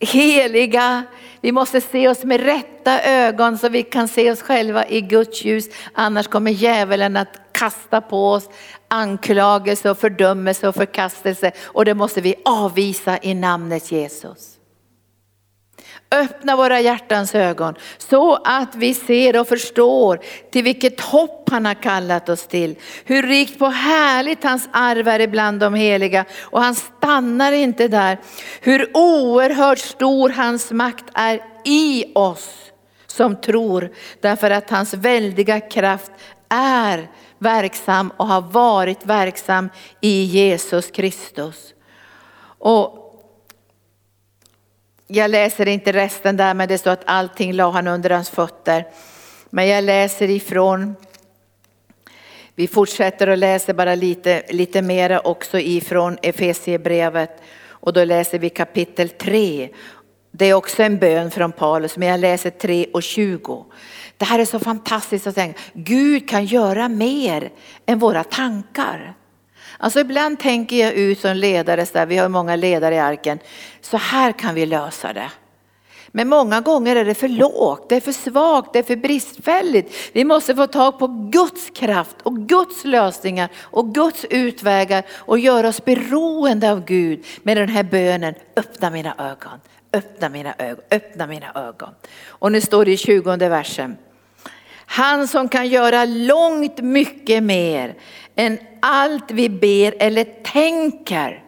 heliga. Vi måste se oss med rätta ögon så vi kan se oss själva i Guds ljus. Annars kommer djävulen att kasta på oss anklagelse och fördömelse och förkastelse och det måste vi avvisa i namnet Jesus. Öppna våra hjärtans ögon så att vi ser och förstår till vilket hopp han har kallat oss till. Hur rikt på härligt hans arv är ibland de heliga och han stannar inte där. Hur oerhört stor hans makt är i oss som tror därför att hans väldiga kraft är verksam och har varit verksam i Jesus Kristus. Och jag läser inte resten där men det står att allting la han under hans fötter. Men jag läser ifrån, vi fortsätter och läser bara lite, lite mera också ifrån Efesiebrevet och då läser vi kapitel 3 Det är också en bön från Paulus, men jag läser 3 och 20. Det här är så fantastiskt att tänka, Gud kan göra mer än våra tankar. Alltså ibland tänker jag ut som ledare, så där, vi har många ledare i arken, så här kan vi lösa det. Men många gånger är det för lågt, det är för svagt, det är för bristfälligt. Vi måste få tag på Guds kraft och Guds lösningar och Guds utvägar och göra oss beroende av Gud med den här bönen, öppna mina ögon, öppna mina ögon, öppna mina ögon. Och nu står det i 20 versen. Han som kan göra långt mycket mer än allt vi ber eller tänker.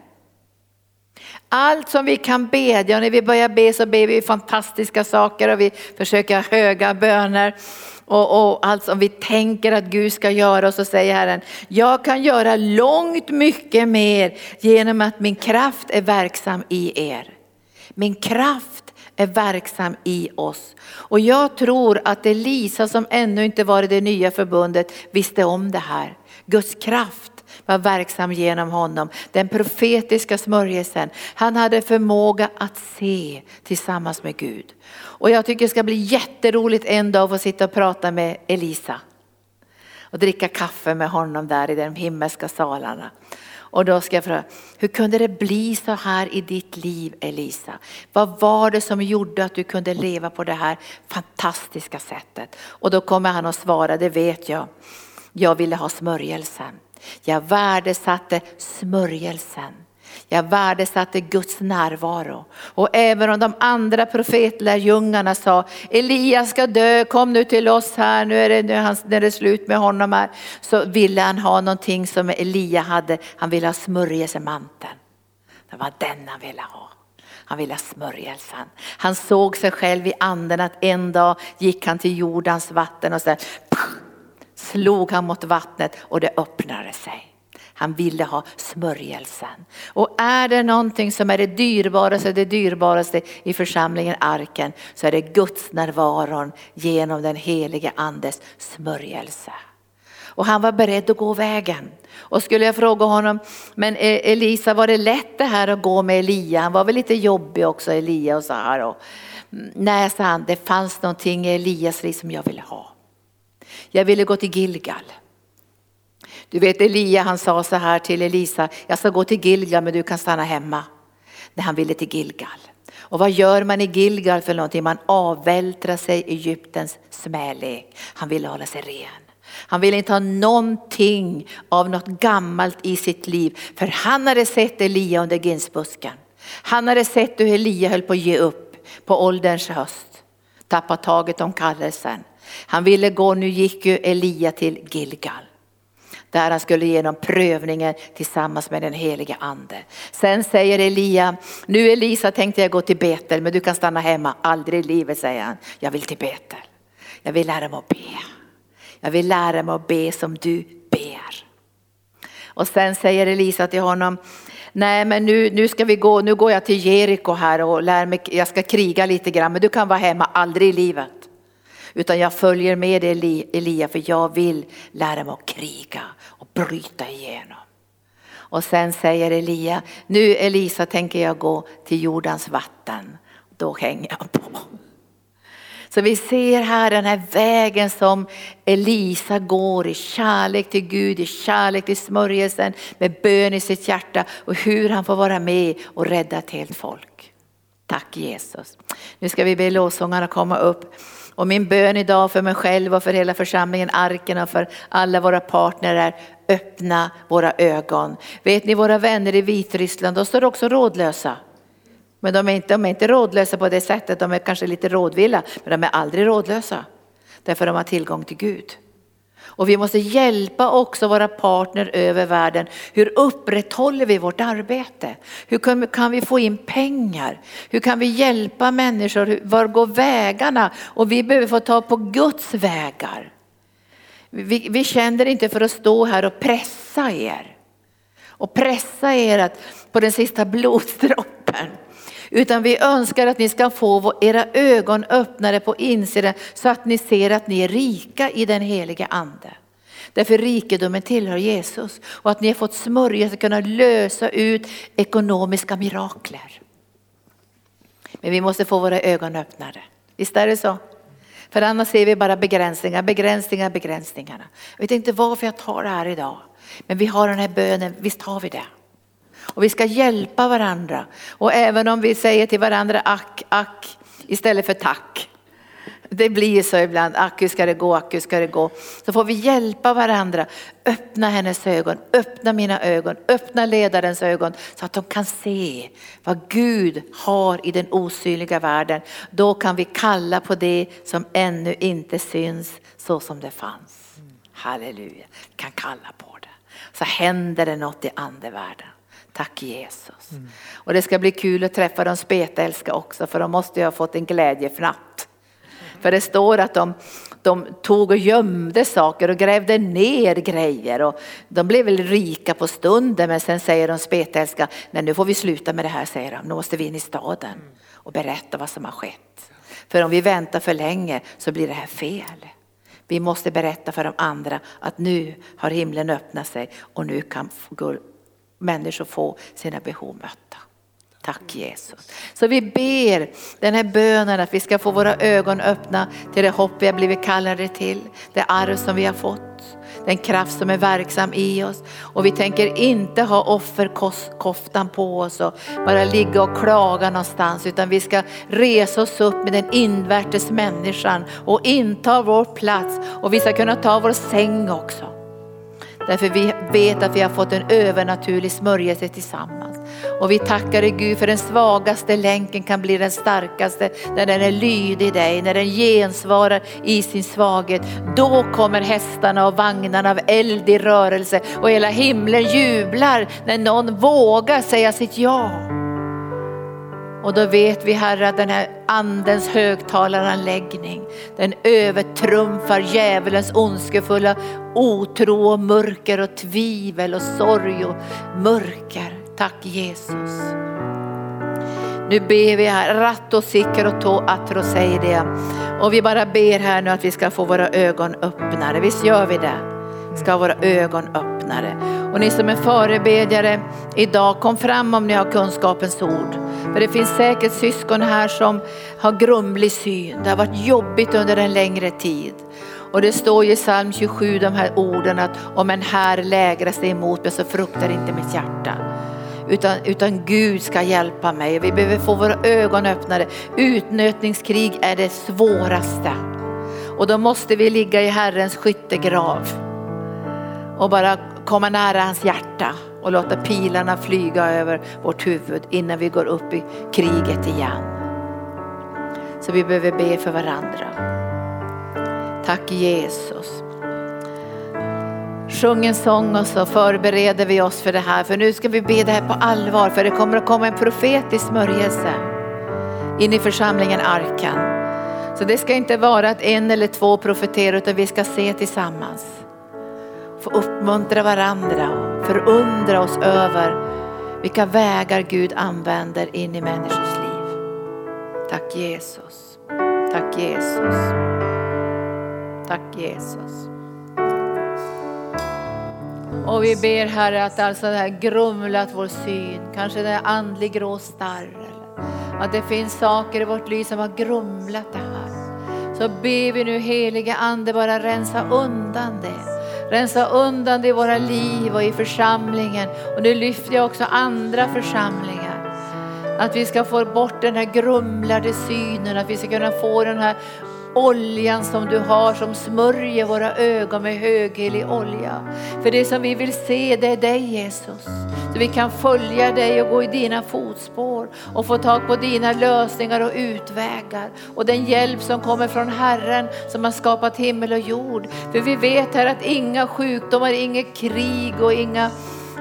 Allt som vi kan bedja och när vi börjar be så ber vi fantastiska saker och vi försöker ha höga böner. Och, och allt som vi tänker att Gud ska göra och så säger Herren, jag kan göra långt mycket mer genom att min kraft är verksam i er. Min kraft är verksam i oss. Och jag tror att Elisa som ännu inte var i det nya förbundet visste om det här. Guds kraft var verksam genom honom. Den profetiska smörjelsen. Han hade förmåga att se tillsammans med Gud. Och jag tycker det ska bli jätteroligt en dag att få sitta och prata med Elisa. Och dricka kaffe med honom där i de himmelska salarna. Och då ska jag fråga, hur kunde det bli så här i ditt liv Elisa? Vad var det som gjorde att du kunde leva på det här fantastiska sättet? Och då kommer han att svara, det vet jag. Jag ville ha smörjelsen. Jag värdesatte smörjelsen. Jag värdesatte Guds närvaro. Och även om de andra profetlärjungarna sa Elias ska dö, kom nu till oss här, nu är det, nu är det slut med honom här. Så ville han ha någonting som Elia hade, han ville ha smörjelsemanteln. Det var den han ville ha. Han ville ha smörjelsen. Han såg sig själv i anden att en dag gick han till jordens vatten och så slog han mot vattnet och det öppnade sig. Han ville ha smörjelsen. Och är det någonting som är det dyrbaraste, det dyrbaraste i församlingen arken så är det Guds närvaron genom den helige andes smörjelse. Och han var beredd att gå vägen. Och skulle jag fråga honom, men eh, Elisa var det lätt det här att gå med Elia? Han var väl lite jobbig också Elia och så här. Och, mm, nej, sa han, det fanns någonting i Elias liv som jag ville ha. Jag ville gå till Gilgal. Du vet Elia han sa så här till Elisa, jag ska gå till Gilgal men du kan stanna hemma. När han ville till Gilgal. Och vad gör man i Gilgal för någonting? Man avvältrar sig i Egyptens smälek. Han ville hålla sig ren. Han ville inte ha någonting av något gammalt i sitt liv. För han hade sett Elia under ginsbusken. Han hade sett hur Elia höll på att ge upp på ålderns höst. Tappat taget om kallelsen. Han ville gå, nu gick ju Elia till Gilgal. Där han skulle genom prövningen tillsammans med den helige ande. Sen säger Elia, nu Elisa tänkte jag gå till Betel men du kan stanna hemma. Aldrig i livet säger han, jag vill till Betel. Jag vill lära mig att be. Jag vill lära mig att be som du ber. Och sen säger Elisa till honom, nej men nu, nu ska vi gå, nu går jag till Jeriko här och lär mig, jag ska kriga lite grann men du kan vara hemma, aldrig i livet. Utan jag följer med Elia för jag vill lära mig att kriga och bryta igenom. Och sen säger Elia, nu Elisa tänker jag gå till jordens vatten. Då hänger jag på. Så vi ser här den här vägen som Elisa går i kärlek till Gud, i kärlek till smörjelsen, med bön i sitt hjärta och hur han får vara med och rädda ett helt folk. Tack Jesus. Nu ska vi be lovsångarna komma upp. Och min bön idag för mig själv och för hela församlingen Arken och för alla våra partner är öppna våra ögon. Vet ni våra vänner i Vitryssland, de står också rådlösa. Men de är, inte, de är inte rådlösa på det sättet, de är kanske lite rådvilla, men de är aldrig rådlösa. Därför de har tillgång till Gud. Och vi måste hjälpa också våra partner över världen. Hur upprätthåller vi vårt arbete? Hur kan vi få in pengar? Hur kan vi hjälpa människor? Var går vägarna? Och vi behöver få ta på Guds vägar. Vi, vi känner inte för att stå här och pressa er. Och pressa er att, på den sista blodsdroppen. Utan vi önskar att ni ska få era ögon öppnade på insidan så att ni ser att ni är rika i den helige ande. Därför rikedomen tillhör Jesus och att ni har fått smörja att kunna lösa ut ekonomiska mirakler. Men vi måste få våra ögon öppnade. Visst är det så? För annars ser vi bara begränsningar, begränsningar, begränsningarna. Jag vet inte varför jag tar det här idag. Men vi har den här bönen, visst har vi det. Och vi ska hjälpa varandra. Och även om vi säger till varandra ack, ack istället för tack. Det blir så ibland, ack hur ska det gå, ack hur ska det gå. Så får vi hjälpa varandra, öppna hennes ögon, öppna mina ögon, öppna ledarens ögon så att de kan se vad Gud har i den osynliga världen. Då kan vi kalla på det som ännu inte syns så som det fanns. Halleluja, vi kan kalla på det. Så händer det något i andevärlden. Tack Jesus. Mm. Och det ska bli kul att träffa de spetälska också för de måste ju ha fått en glädjefnatt. För det står att de, de tog och gömde saker och grävde ner grejer och de blev väl rika på stunden men sen säger de spetälska, nej nu får vi sluta med det här säger de, nu måste vi in i staden och berätta vad som har skett. För om vi väntar för länge så blir det här fel. Vi måste berätta för de andra att nu har himlen öppnat sig och nu kan människor få sina behov mötta. Tack Jesus. Så vi ber den här bönen att vi ska få våra ögon öppna till det hopp vi har blivit kallade till, det arv som vi har fått, den kraft som är verksam i oss. Och vi tänker inte ha offerkoftan på oss och bara ligga och klaga någonstans utan vi ska resa oss upp med den invärtes människan och inta vår plats och vi ska kunna ta vår säng också. Därför vi vet att vi har fått en övernaturlig smörjelse tillsammans. Och vi tackar dig Gud för den svagaste länken kan bli den starkaste när den är lydig dig, när den gensvarar i sin svaghet. Då kommer hästarna och vagnarna av eld i rörelse och hela himlen jublar när någon vågar säga sitt ja. Och då vet vi Herre att den här andens högtalaranläggning, den övertrumfar djävulens ondskefulla otro och mörker och tvivel och sorg och mörker. Tack Jesus. Nu ber vi här, ratto sicker och to atro säger det. Och vi bara ber här nu att vi ska få våra ögon öppnade. Visst gör vi det? Ska ha våra ögon öppnade. Och ni som är förebedjare idag, kom fram om ni har kunskapens ord. För det finns säkert syskon här som har grumlig syn. Det har varit jobbigt under en längre tid. Och det står i psalm 27 de här orden att om en här lägrar sig emot mig så fruktar inte mitt hjärta. Utan, utan Gud ska hjälpa mig. Vi behöver få våra ögon öppnade. Utnötningskrig är det svåraste. Och då måste vi ligga i Herrens skyttegrav och bara komma nära hans hjärta och låta pilarna flyga över vårt huvud innan vi går upp i kriget igen. Så vi behöver be för varandra. Tack Jesus. Sjung en sång och så förbereder vi oss för det här. För nu ska vi be det här på allvar. För det kommer att komma en profetisk smörjelse in i församlingen Arkan. Så det ska inte vara att en eller två profeterar utan vi ska se tillsammans. Få uppmuntra varandra och förundra oss över vilka vägar Gud använder in i människors liv. Tack Jesus. Tack Jesus. Tack Jesus. Och vi ber Herre att alltså det här grumlat vår syn, kanske det är andlig grå starr. Att det finns saker i vårt liv som har grumlat det här. Så ber vi nu heliga Ande bara rensa undan det. Rensa undan det i våra liv och i församlingen. Och nu lyfter jag också andra församlingar. Att vi ska få bort den här grumlade synen, att vi ska kunna få den här oljan som du har som smörjer våra ögon med höghelig olja. För det som vi vill se det är dig Jesus. Så vi kan följa dig och gå i dina fotspår och få tag på dina lösningar och utvägar. Och den hjälp som kommer från Herren som har skapat himmel och jord. För vi vet här att inga sjukdomar, inget krig och inga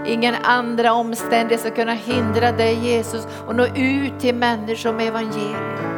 Ingen andra omständigheter ska kunna hindra dig Jesus och nå ut till människor med evangeliet.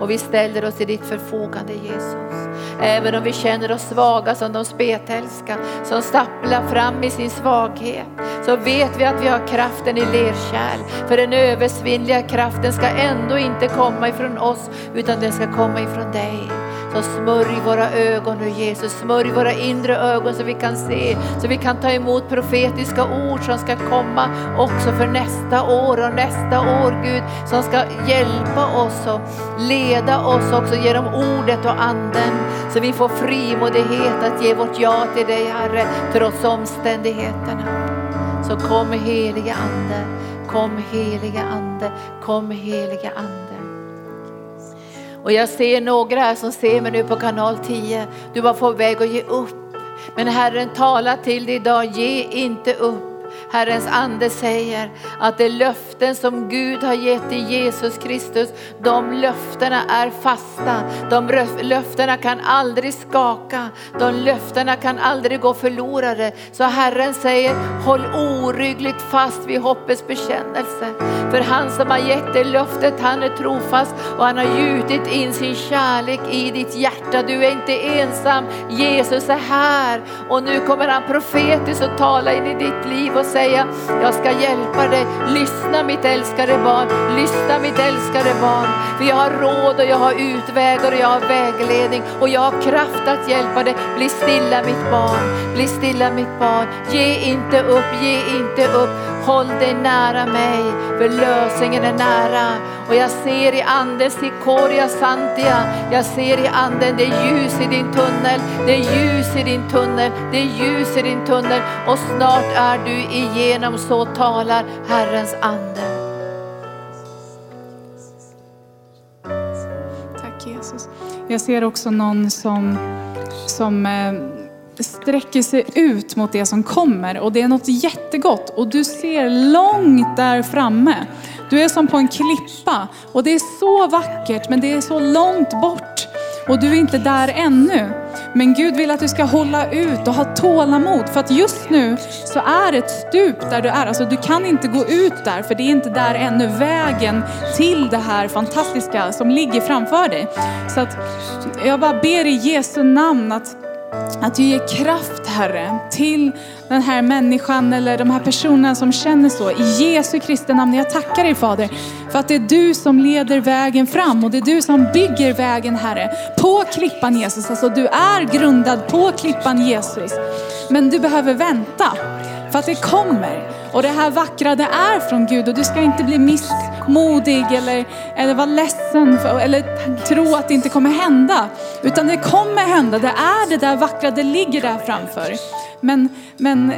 Och vi ställer oss till ditt förfogande Jesus. Även om vi känner oss svaga som de spetälska som stapplar fram i sin svaghet. Så vet vi att vi har kraften i lerkärl. För den översvinnliga kraften ska ändå inte komma ifrån oss utan den ska komma ifrån dig. Så smörj våra ögon nu Jesus, smörj våra inre ögon så vi kan se, så vi kan ta emot profetiska ord som ska komma också för nästa år och nästa år Gud, som ska hjälpa oss och leda oss också genom ordet och anden. Så vi får frimodighet att ge vårt ja till dig Herre, trots omständigheterna. Så kom heliga Ande, kom heliga Ande, kom heliga Ande. Och jag ser några här som ser mig nu på kanal 10. Du var på väg att ge upp. Men Herren talar till dig idag, ge inte upp. Herrens ande säger att de löften som Gud har gett i Jesus Kristus, de löftena är fasta. De löftena kan aldrig skaka. De löftena kan aldrig gå förlorade. Så Herren säger, håll oryggligt fast vid hoppets bekännelse. För han som har gett dig löftet, han är trofast och han har gjutit in sin kärlek i ditt hjärta. Du är inte ensam, Jesus är här och nu kommer han profetiskt att tala in i ditt liv och säga, jag ska hjälpa dig. Lyssna mitt älskade barn, lyssna mitt älskade barn. För jag har råd och jag har utvägar och jag har vägledning och jag har kraft att hjälpa dig. Bli stilla mitt barn, bli stilla mitt barn. Ge inte upp, ge inte upp. Håll dig nära mig, för lösningen är nära. Och jag ser i anden Sikoria Santia, jag ser i anden det är ljus i din tunnel, det är ljus i din tunnel, det är ljus i din tunnel. Och snart är du igenom, så talar Herrens ande. Tack Jesus. Jag ser också någon som, som eh, sträcker sig ut mot det som kommer och det är något jättegott och du ser långt där framme. Du är som på en klippa och det är så vackert men det är så långt bort och du är inte där ännu. Men Gud vill att du ska hålla ut och ha tålamod för att just nu så är det ett stup där du är. Alltså du kan inte gå ut där för det är inte där ännu vägen till det här fantastiska som ligger framför dig. Så att jag bara ber i Jesu namn att att du ger kraft Herre till den här människan eller de här personerna som känner så. I Jesu Kristi namn, jag tackar dig Fader för att det är du som leder vägen fram och det är du som bygger vägen Herre. På klippan Jesus, alltså du är grundad på klippan Jesus. Men du behöver vänta för att det kommer. Och det här vackra det är från Gud och du ska inte bli modig eller, eller vara ledsen för, eller tro att det inte kommer hända. Utan det kommer hända, det är det där vackra, det ligger där framför. Men, men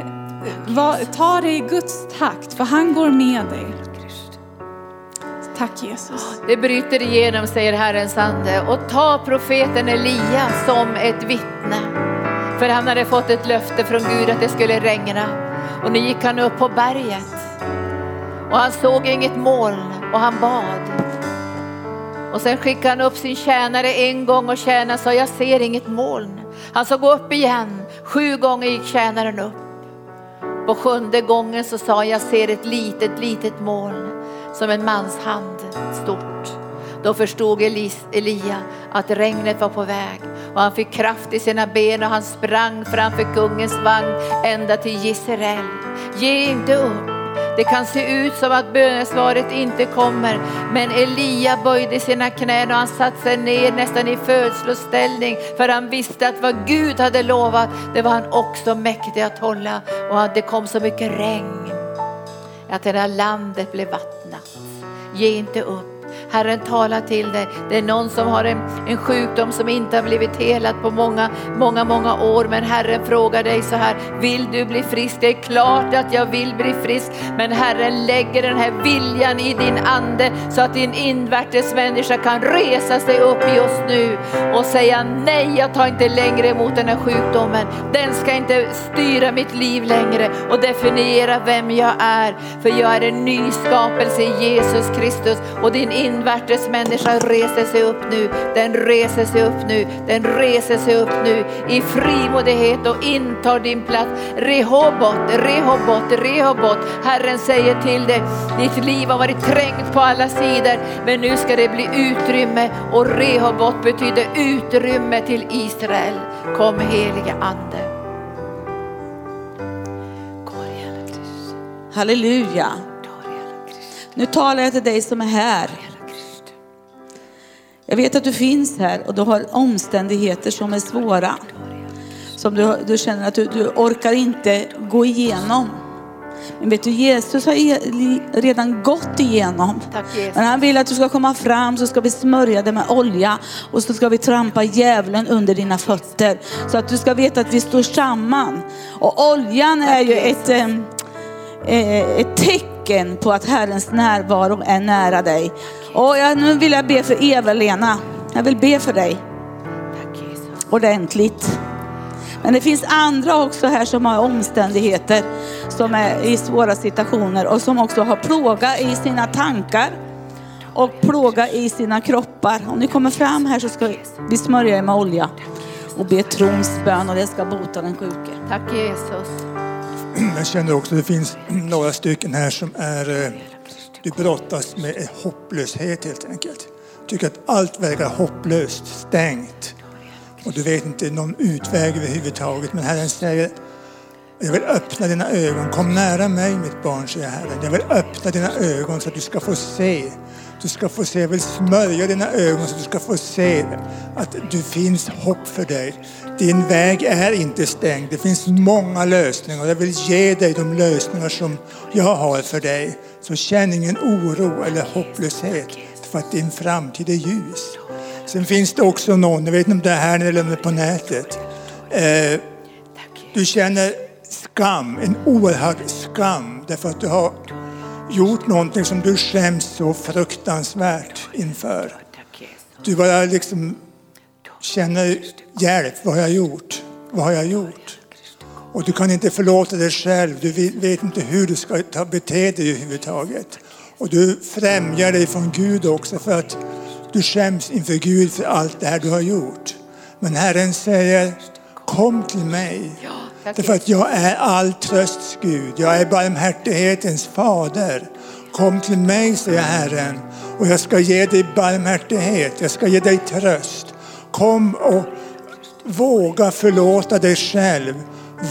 ta det i Guds takt för han går med dig. Tack Jesus. Det bryter igenom säger Herrens ande och ta profeten Elia som ett vittne. För han hade fått ett löfte från Gud att det skulle regna. Och nu gick han upp på berget och han såg inget moln och han bad. Och sen skickade han upp sin tjänare en gång och tjänaren sa, jag ser inget moln. Han sa, gå upp igen. Sju gånger gick tjänaren upp. På sjunde gången så sa jag ser ett litet, litet moln som en mans hand stort. Då förstod Elia att regnet var på väg och han fick kraft i sina ben och han sprang framför kungens vagn ända till Gisrael. Ge inte upp. Det kan se ut som att bönesvaret inte kommer, men Elia böjde sina knän och han satte sig ner nästan i födsloställning för han visste att vad Gud hade lovat, det var han också mäktig att hålla och det kom så mycket regn att det landet blev vattnat. Ge inte upp. Herren talar till dig. Det är någon som har en, en sjukdom som inte har blivit helad på många, många, många år. Men Herren frågar dig så här, vill du bli frisk? Det är klart att jag vill bli frisk. Men Herren lägger den här viljan i din ande så att din invärtes människa kan resa sig upp just nu och säga nej, jag tar inte längre emot den här sjukdomen. Den ska inte styra mitt liv längre och definiera vem jag är. För jag är en ny skapelse i Jesus Kristus och din invärtes människa reser sig upp nu. Den reser sig upp nu. Den reser sig upp nu i frimodighet och intar din plats. Rehobot, Rehobot, Rehobot. Herren säger till dig, ditt liv har varit trängt på alla sidor, men nu ska det bli utrymme och Rehobot betyder utrymme till Israel. Kom helige Ande. Halleluja. Nu talar jag till dig som är här. Jag vet att du finns här och du har omständigheter som är svåra. Som du, du känner att du, du orkar inte gå igenom. Men vet du, Jesus har e- redan gått igenom. Tack Jesus. Men han vill att du ska komma fram så ska vi smörja dig med olja och så ska vi trampa djävulen under dina fötter. Så att du ska veta att vi står samman. Och oljan är ju ett, eh, eh, ett tecken på att Herrens närvaro är nära dig. Och jag, nu vill jag be för Eva-Lena. Jag vill be för dig ordentligt. Men det finns andra också här som har omständigheter som är i svåra situationer och som också har plåga i sina tankar och plåga i sina kroppar. Om ni kommer fram här så ska vi smörja er med olja och be trons bön och det ska bota den sjuke. Tack Jesus. Jag känner också att det finns några stycken här som är, eh, du brottas med hopplöshet helt enkelt. Tycker att allt verkar hopplöst, stängt. Och du vet inte någon utväg överhuvudtaget. Men Herren säger, jag vill öppna dina ögon. Kom nära mig mitt barn, säger Herren. Jag vill öppna dina ögon så att du ska få se. Du ska få se, jag vill smörja dina ögon så att du ska få se att det finns hopp för dig. Din väg är inte stängd. Det finns många lösningar och jag vill ge dig de lösningar som jag har för dig. Så känn ingen oro eller hopplöshet för att din framtid är ljus. Sen finns det också någon, jag vet inte om det är här eller på nätet. Eh, du känner skam, en oerhörd skam därför att du har gjort någonting som du skäms så fruktansvärt inför. Du bara liksom känner hjälp, vad har jag gjort? Vad har jag gjort? Och du kan inte förlåta dig själv, du vet- inte hur du ska ta bete dig överhuvudtaget. Och du främjar dig från Gud också för att du skäms inför Gud för allt det här du har gjort. Men Herren säger, kom till mig. Därför att jag är all trösts Gud. Jag är barmhärtighetens fader. Kom till mig, säger Herren, och jag ska ge dig barmhärtighet. Jag ska ge dig tröst. Kom och våga förlåta dig själv.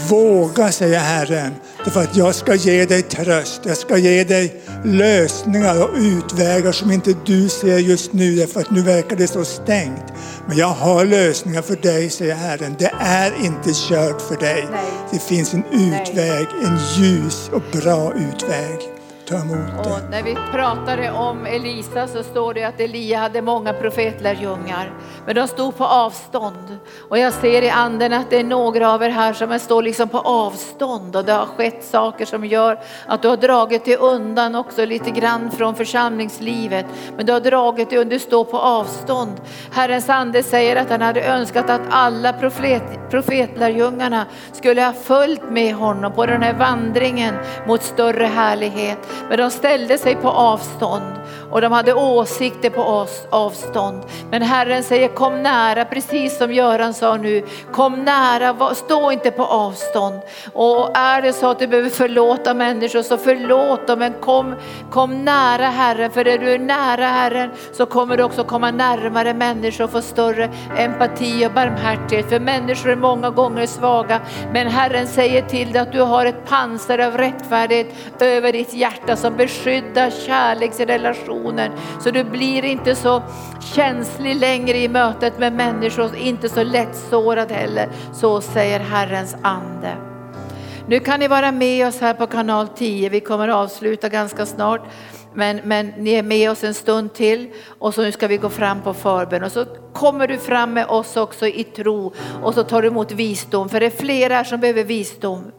Våga, säger Herren, därför att jag ska ge dig tröst. Jag ska ge dig lösningar och utvägar som inte du ser just nu, därför att nu verkar det så stängt. Men jag har lösningar för dig, säger Herren. Det är inte kört för dig. Nej. Det finns en utväg, en ljus och bra utväg. Ta emot det. Och när vi pratade om Elisa så står det att Elia hade många profetlärjungar. Men de stod på avstånd. Och jag ser i anden att det är några av er här som står liksom på avstånd. Och det har skett saker som gör att du har dragit dig undan också lite grann från församlingslivet. Men du har dragit dig du står på avstånd. Herrens ande säger att han hade önskat att alla profet, profetlärjungarna skulle ha följt med honom på den här vandringen mot större härlighet. Men de ställde sig på avstånd och de hade åsikter på oss avstånd. Men Herren säger kom nära, precis som Göran sa nu. Kom nära, stå inte på avstånd. Och är det så att du behöver förlåta människor så förlåt dem. Men kom, kom nära Herren, för när du är nära Herren så kommer du också komma närmare människor och få större empati och barmhärtighet. För människor är många gånger svaga. Men Herren säger till dig att du har ett pansar av rättfärdighet över ditt hjärta som beskyddar relationen. Så du blir inte så känslig längre i mötet med människor, inte så lättsårad heller. Så säger Herrens ande. Nu kan ni vara med oss här på kanal 10. Vi kommer att avsluta ganska snart. Men, men ni är med oss en stund till och så nu ska vi gå fram på förbön och så kommer du fram med oss också i tro och så tar du emot visdom för det är flera som behöver visdom.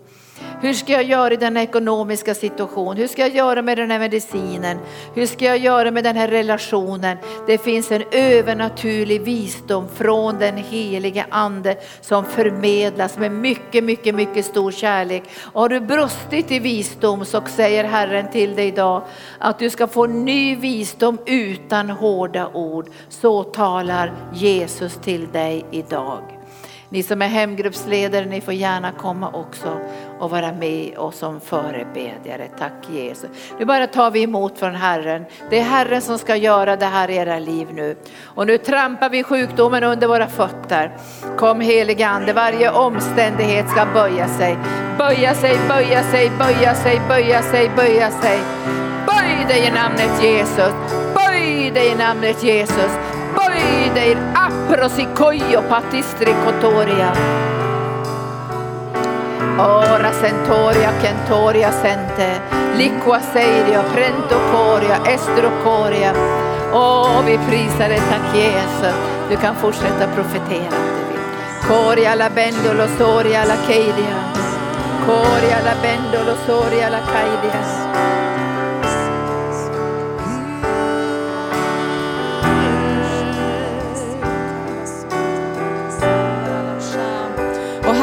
Hur ska jag göra i den ekonomiska situationen? Hur ska jag göra med den här medicinen? Hur ska jag göra med den här relationen? Det finns en övernaturlig visdom från den helige ande som förmedlas med mycket, mycket, mycket stor kärlek. Och har du brustit i visdom så säger Herren till dig idag att du ska få ny visdom utan hårda ord. Så talar Jesus till dig idag. Ni som är hemgruppsledare, ni får gärna komma också och vara med oss som förebedjare. Tack Jesus. Nu bara tar vi emot från Herren. Det är Herren som ska göra det här i era liv nu. Och nu trampar vi sjukdomen under våra fötter. Kom helige Ande, varje omständighet ska böja sig. Böja sig, böja sig, böja sig, böja sig, böja sig. Böj dig i namnet Jesus. Böj dig i namnet Jesus. Böj dig, aprosikojo patistri kotoria. Ora sentoria, kentoria sente, liqua seidio, estro coria. Åh, vi prisar dig, tack Jesus. Du kan fortsätta profetera om du vill. Coria la bendolo, soria la keidia. Coria la bendolo, soria la keidia.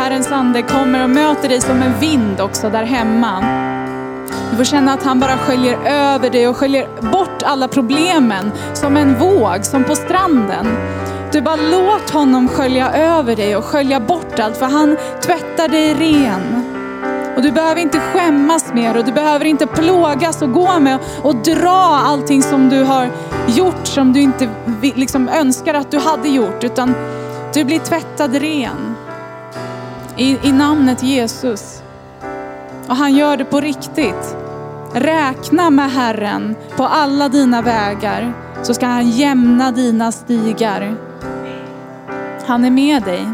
Herrens ande kommer och möter dig som en vind också där hemma. Du får känna att han bara sköljer över dig och sköljer bort alla problemen som en våg, som på stranden. Du bara låt honom skölja över dig och skölja bort allt för han tvättar dig ren. Och du behöver inte skämmas mer och du behöver inte plågas och gå med och dra allting som du har gjort som du inte liksom önskar att du hade gjort. Utan du blir tvättad ren. I, I namnet Jesus. Och han gör det på riktigt. Räkna med Herren på alla dina vägar så ska han jämna dina stigar. Han är med dig.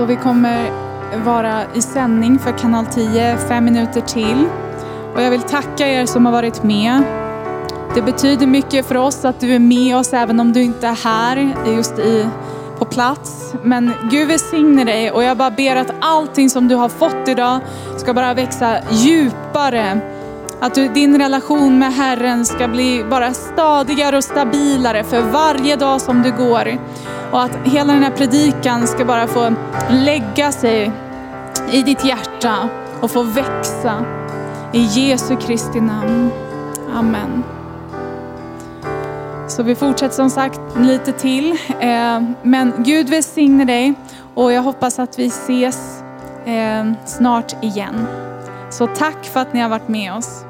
Så vi kommer vara i sändning för kanal 10 fem minuter till. Och jag vill tacka er som har varit med. Det betyder mycket för oss att du är med oss även om du inte är här just i, på plats. Men Gud välsigne dig och jag bara ber att allting som du har fått idag ska bara växa djupare. Att du, din relation med Herren ska bli bara stadigare och stabilare för varje dag som du går. Och att hela den här predikan ska bara få lägga sig i ditt hjärta och få växa. I Jesu Kristi namn. Amen. Så vi fortsätter som sagt lite till. Eh, men Gud välsigne dig och jag hoppas att vi ses eh, snart igen. Så tack för att ni har varit med oss.